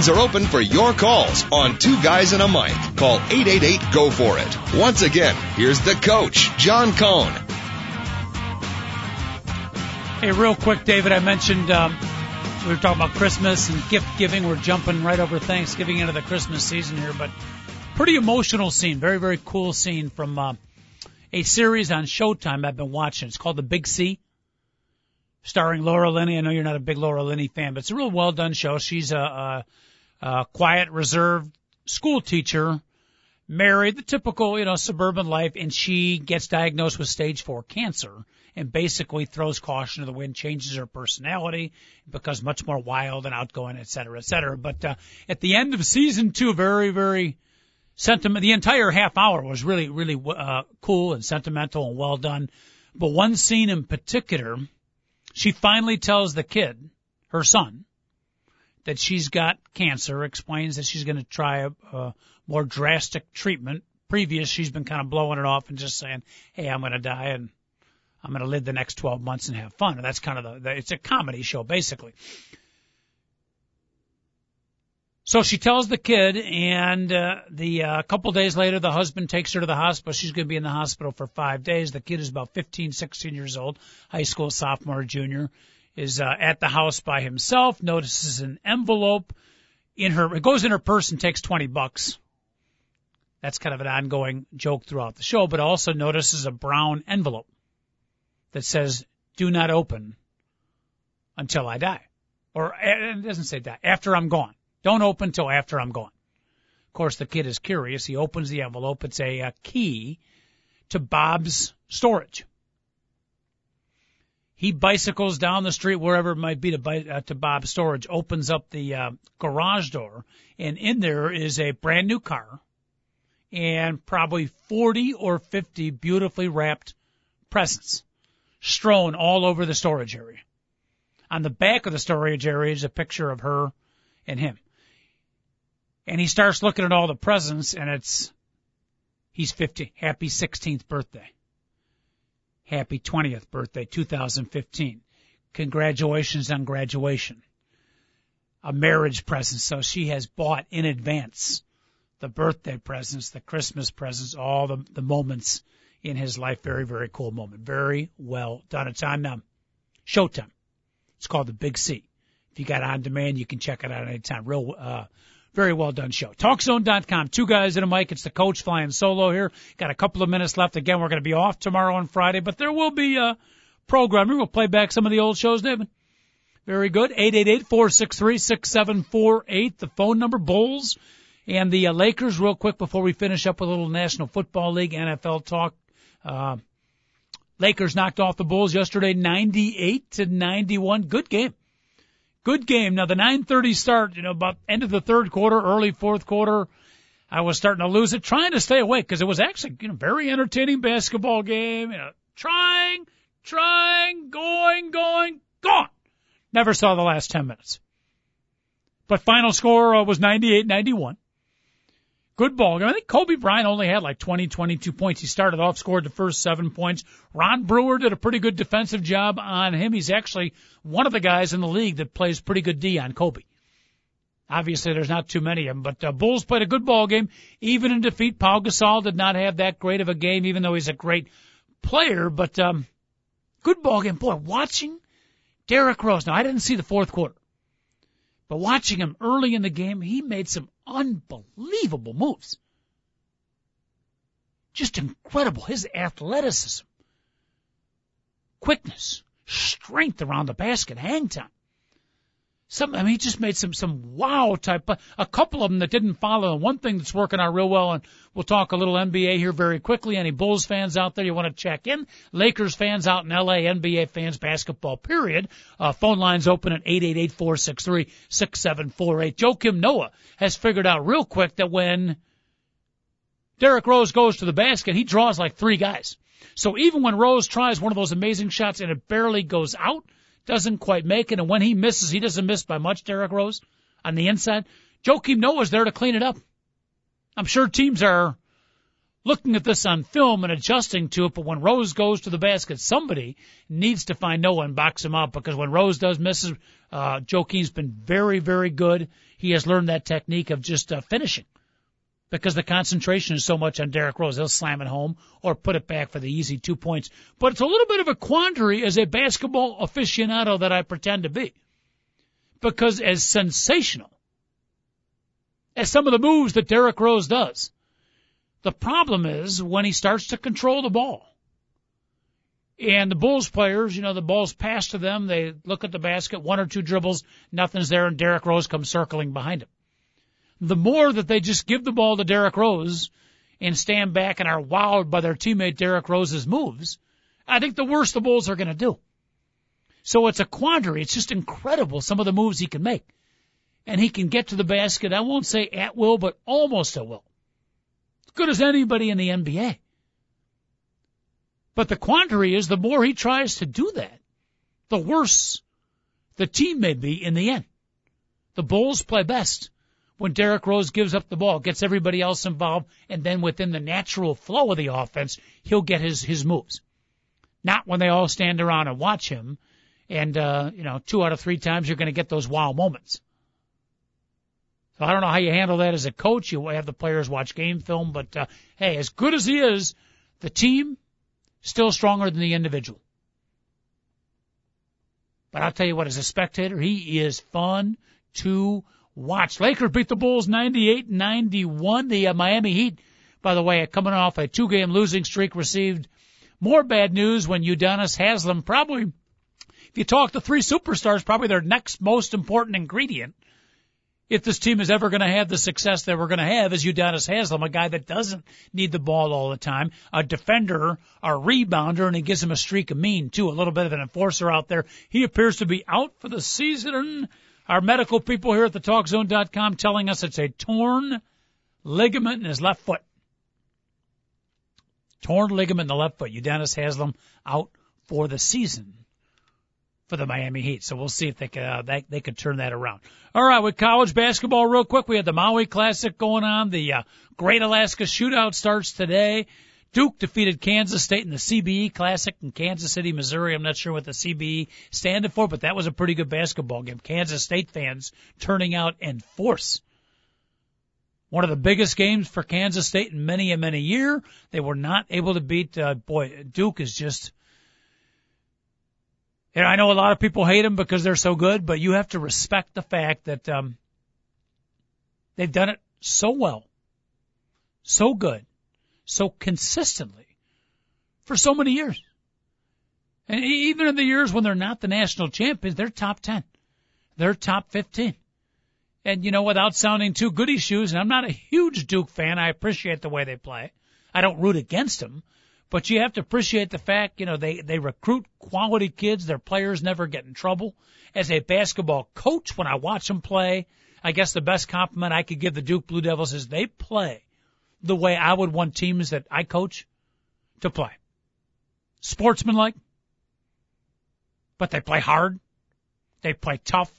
[SPEAKER 4] Lines are open for your calls on Two Guys and a Mic. Call 888 Go For It. Once again, here's the coach, John Cohn.
[SPEAKER 2] Hey, real quick, David, I mentioned um, we were talking about Christmas and gift giving. We're jumping right over Thanksgiving into the Christmas season here, but pretty emotional scene. Very, very cool scene from uh, a series on Showtime I've been watching. It's called The Big C, starring Laura Linney. I know you're not a big Laura Linney fan, but it's a real well done show. She's a, a, a quiet, reserved school teacher married, the typical, you know, suburban life, and she gets diagnosed with stage four cancer and basically throws caution to the wind, changes her personality, becomes much more wild and outgoing, et cetera, et cetera. But, uh, at the end of season two, very, very sentiment, the entire half hour was really, really, uh, cool and sentimental and well done. But one scene in particular, she finally tells the kid, her son, that she's got cancer, explains that she's going to try a, a more drastic treatment. Previous, she's been kind of blowing it off and just saying, "Hey, I'm going to die and I'm going to live the next 12 months and have fun." And that's kind of the, the it's a comedy show basically. So she tells the kid, and uh, the uh, couple days later, the husband takes her to the hospital. She's going to be in the hospital for five days. The kid is about 15, 16 years old, high school sophomore, junior is uh, at the house by himself, notices an envelope in her, it goes in her purse and takes 20 bucks. That's kind of an ongoing joke throughout the show, but also notices a brown envelope that says, do not open until I die. Or it doesn't say that, after I'm gone. Don't open till after I'm gone. Of course, the kid is curious. He opens the envelope. It's a, a key to Bob's storage. He bicycles down the street, wherever it might be, to, buy, uh, to Bob's storage, opens up the uh, garage door, and in there is a brand new car and probably 40 or 50 beautifully wrapped presents strewn all over the storage area. On the back of the storage area is a picture of her and him. And he starts looking at all the presents and it's, he's 50. Happy 16th birthday. Happy 20th birthday, 2015. Congratulations on graduation. A marriage present. So she has bought in advance the birthday presents, the Christmas presents, all the, the moments in his life. Very, very cool moment. Very well done. It's on um, Showtime. It's called The Big C. If you got on demand, you can check it out anytime. Real, uh, very well done show. TalkZone.com. Two guys in a mic. It's the coach flying solo here. Got a couple of minutes left. Again, we're going to be off tomorrow and Friday, but there will be a programming. We'll play back some of the old shows, David. Very good. 888-463-6748. The phone number, Bulls and the uh, Lakers real quick before we finish up with a little National Football League NFL talk. Uh, Lakers knocked off the Bulls yesterday 98 to 91. Good game good game. Now the 9:30 start, you know, about end of the third quarter, early fourth quarter, I was starting to lose it, trying to stay awake because it was actually, you know, very entertaining basketball game. You know, trying, trying, going, going, gone. Never saw the last 10 minutes. But final score uh, was 98-91 good ball game. I think Kobe Bryant only had like 20, 22 points. He started off, scored the first seven points. Ron Brewer did a pretty good defensive job on him. He's actually one of the guys in the league that plays pretty good D on Kobe. Obviously, there's not too many of them, but uh, Bulls played a good ball game, even in defeat. Paul Gasol did not have that great of a game, even though he's a great player. But um, good ball game. Boy, watching Derrick Rose. Now, I didn't see the fourth quarter. But watching him early in the game, he made some unbelievable moves. Just incredible. His athleticism, quickness, strength around the basket, hang time. Some, I mean, he just made some, some wow type, a couple of them that didn't follow. And one thing that's working out real well, and we'll talk a little NBA here very quickly. Any Bulls fans out there you want to check in? Lakers fans out in LA, NBA fans, basketball period. Uh, phone lines open at 888-463-6748. Joakim Noah has figured out real quick that when Derrick Rose goes to the basket, he draws like three guys. So even when Rose tries one of those amazing shots and it barely goes out, doesn't quite make it, and when he misses, he doesn't miss by much, Derrick Rose, on the inside. Joakim Noah's there to clean it up. I'm sure teams are looking at this on film and adjusting to it, but when Rose goes to the basket, somebody needs to find Noah and box him up because when Rose does misses, uh, Joakim's been very, very good. He has learned that technique of just uh, finishing because the concentration is so much on Derrick Rose. He'll slam it home or put it back for the easy two points. But it's a little bit of a quandary as a basketball aficionado that I pretend to be. Because as sensational as some of the moves that Derrick Rose does, the problem is when he starts to control the ball. And the Bulls players, you know, the ball's passed to them. They look at the basket, one or two dribbles, nothing's there, and Derrick Rose comes circling behind him the more that they just give the ball to Derrick Rose and stand back and are wowed by their teammate Derrick Rose's moves, I think the worse the Bulls are going to do. So it's a quandary. It's just incredible some of the moves he can make. And he can get to the basket, I won't say at will, but almost at will. As good as anybody in the NBA. But the quandary is the more he tries to do that, the worse the team may be in the end. The Bulls play best when Derrick Rose gives up the ball, gets everybody else involved, and then within the natural flow of the offense, he'll get his, his moves. Not when they all stand around and watch him, and, uh, you know, two out of three times you're going to get those wow moments. So I don't know how you handle that as a coach. You have the players watch game film, but, uh, hey, as good as he is, the team still stronger than the individual. But I'll tell you what, as a spectator, he is fun to watch. Lakers beat the Bulls 98-91. The uh, Miami Heat, by the way, coming off a two-game losing streak, received more bad news when Udonis Haslem probably, if you talk to three superstars, probably their next most important ingredient if this team is ever going to have the success that we're going to have is Udonis Haslem, a guy that doesn't need the ball all the time, a defender, a rebounder, and he gives him a streak of mean too, a little bit of an enforcer out there. He appears to be out for the season. Our medical people here at the TalkZone.com telling us it's a torn ligament in his left foot. Torn ligament in the left foot. Udonis Haslem out for the season for the Miami Heat. So we'll see if they can uh, they, they could turn that around. All right, with college basketball, real quick, we had the Maui Classic going on. The uh, Great Alaska Shootout starts today. Duke defeated Kansas State in the CBE Classic in Kansas City, Missouri. I'm not sure what the CBE standing for, but that was a pretty good basketball game. Kansas State fans turning out in force. One of the biggest games for Kansas State in many and many year. They were not able to beat. Uh, boy, Duke is just and I know a lot of people hate them because they're so good, but you have to respect the fact that um, they've done it so well, so good, so consistently for so many years. And even in the years when they're not the national champions, they're top 10. They're top 15. And you know, without sounding too goody shoes, and I'm not a huge Duke fan, I appreciate the way they play. I don't root against them, but you have to appreciate the fact, you know, they, they recruit quality kids. Their players never get in trouble. As a basketball coach, when I watch them play, I guess the best compliment I could give the Duke Blue Devils is they play the way I would want teams that I coach to play. Sportsmanlike, but they play hard. They play tough,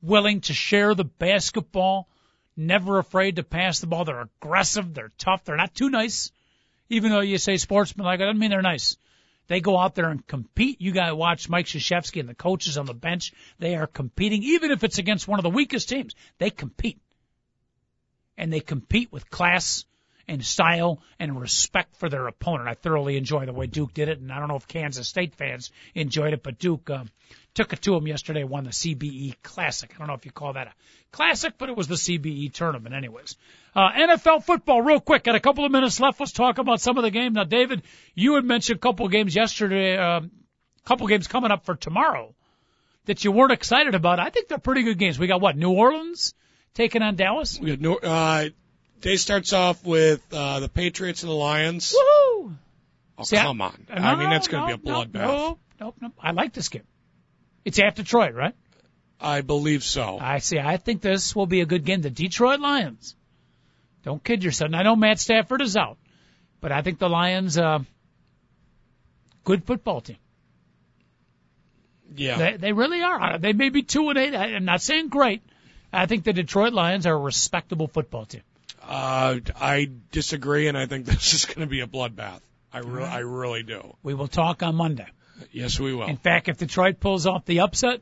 [SPEAKER 2] willing to share the basketball, never afraid to pass the ball. They're aggressive. They're tough. They're not too nice even though you say sportsmanlike, I it doesn't mean they're nice. They go out there and compete. You got to watch Mike Krzyzewski and the coaches on the bench. They are competing, even if it's against one of the weakest teams. They compete. And they compete with class and style and respect for their opponent. I thoroughly enjoy the way Duke did it, and I don't know if Kansas State fans enjoyed it, but Duke um, took it to them yesterday, won the CBE Classic. I don't know if you call that a classic, but it was the CBE tournament, anyways. Uh, NFL football, real quick. Got a couple of minutes left. Let's talk about some of the games. Now, David, you had mentioned a couple of games yesterday, a um, couple of games coming up for tomorrow that you weren't excited about. I think they're pretty good games. We got what? New Orleans taking on Dallas.
[SPEAKER 3] We got no, uh, Day starts off with uh, the Patriots and the Lions.
[SPEAKER 2] Woohoo!
[SPEAKER 3] Oh,
[SPEAKER 2] See,
[SPEAKER 3] come on.
[SPEAKER 2] No,
[SPEAKER 3] I mean, that's going to
[SPEAKER 2] no,
[SPEAKER 3] be a bloodbath.
[SPEAKER 2] No, no, no. I like this game. It's at Detroit, right?
[SPEAKER 3] I believe so.
[SPEAKER 2] I see. I think this will be a good game. The Detroit Lions. Don't kid yourself. And I know Matt Stafford is out, but I think the Lions, uh, good football team.
[SPEAKER 3] Yeah.
[SPEAKER 2] They, they really are. They may be two and eight. I, I'm not saying great. I think the Detroit Lions are a respectable football team.
[SPEAKER 3] Uh, I disagree, and I think this is going to be a bloodbath. I, re- I really do.
[SPEAKER 2] We will talk on Monday.
[SPEAKER 3] Yes, we will.
[SPEAKER 2] In fact, if Detroit pulls off the upset,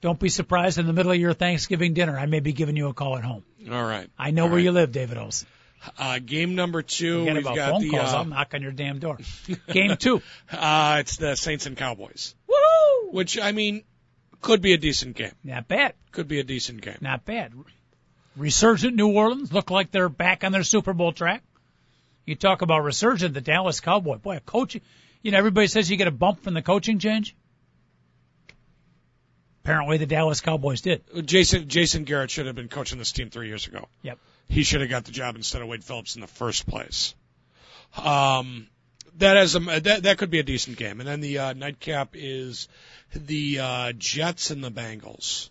[SPEAKER 2] don't be surprised in the middle of your Thanksgiving dinner. I may be giving you a call at home.
[SPEAKER 3] All right.
[SPEAKER 2] I know
[SPEAKER 3] All
[SPEAKER 2] where
[SPEAKER 3] right.
[SPEAKER 2] you live, David Olson.
[SPEAKER 3] Uh, game number two,
[SPEAKER 2] Forget
[SPEAKER 3] we've
[SPEAKER 2] about
[SPEAKER 3] got
[SPEAKER 2] phone
[SPEAKER 3] the
[SPEAKER 2] calls.
[SPEAKER 3] uh,
[SPEAKER 2] I'll knock on your damn door. Game two.
[SPEAKER 3] uh, it's the Saints and Cowboys,
[SPEAKER 2] Woo!
[SPEAKER 3] which I mean could be a decent game.
[SPEAKER 2] Not bad.
[SPEAKER 3] Could be a decent game.
[SPEAKER 2] Not bad. Resurgent New Orleans look like they're back on their Super Bowl track. You talk about resurgent, the Dallas Cowboy. Boy, a coach. You know, everybody says you get a bump from the coaching change. Apparently, the Dallas Cowboys did.
[SPEAKER 3] Jason Jason Garrett should have been coaching this team three years ago.
[SPEAKER 2] Yep.
[SPEAKER 3] He should have got the job instead of Wade Phillips in the first place. Um, that has a that that could be a decent game, and then the uh, nightcap is the uh, Jets and the Bengals.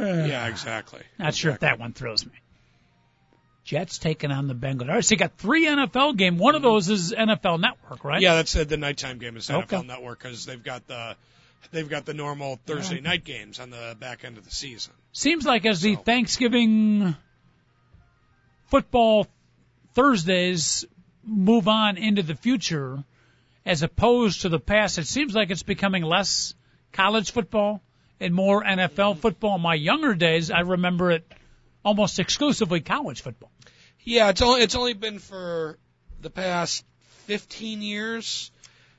[SPEAKER 3] Yeah, exactly.
[SPEAKER 2] Not sure if that one throws me. Jets taking on the Bengals. All right, so you got three NFL game. One of those is NFL Network, right?
[SPEAKER 3] Yeah, that's uh, the nighttime game is NFL
[SPEAKER 2] Okay.
[SPEAKER 3] Network because they've got the they've got the normal Thursday night games on the back end of the season.
[SPEAKER 2] Seems like as the
[SPEAKER 3] So-
[SPEAKER 2] Thanksgiving football Thursdays move on into the future, as opposed to the past, it seems like it's becoming less college football and more NFL football. In my younger days, I remember it almost exclusively college football.
[SPEAKER 3] Yeah, it's only it's only been for the past 15 years,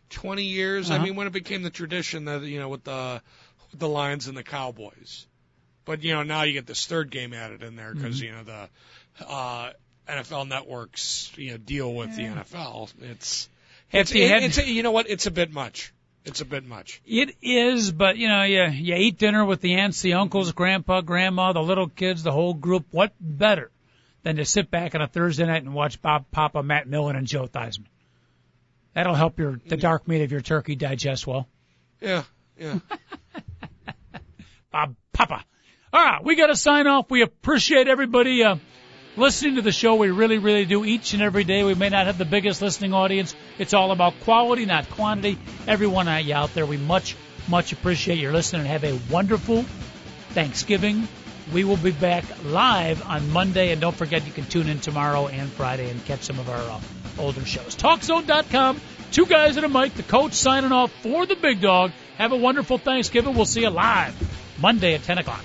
[SPEAKER 3] 20 years. I
[SPEAKER 2] Uh-huh.
[SPEAKER 3] mean, when it became the tradition that you know with the with the Lions and the Cowboys. But you know now you get this third game added in there because you know the uh, NFL networks you know deal with the NFL. It's it's
[SPEAKER 2] had-
[SPEAKER 3] it's you know what it's a bit much. It's a bit much.
[SPEAKER 2] It is, but you know, you you eat dinner with the aunts, the uncles, grandpa, grandma, the little kids, the whole group. What better than to sit back on a Thursday night and watch Bob Papa, Matt Millen, and Joe Theismann? That'll help your the dark meat of your turkey digest well.
[SPEAKER 3] Yeah, yeah.
[SPEAKER 2] Bob Papa. All right, we got to sign off. We appreciate everybody uh, listening to the show. We really, really do each and every day. We may not have the biggest listening audience. It's all about quality, not quantity. Everyone out there, we much, much appreciate your listening and have a wonderful Thanksgiving. We will be back live on Monday, and don't forget you can tune in tomorrow and Friday and catch some of our uh, older shows. TalkZone.com. Two guys and a mic. The coach signing off for the big dog. Have a wonderful Thanksgiving. We'll see you live Monday at 10 o'clock.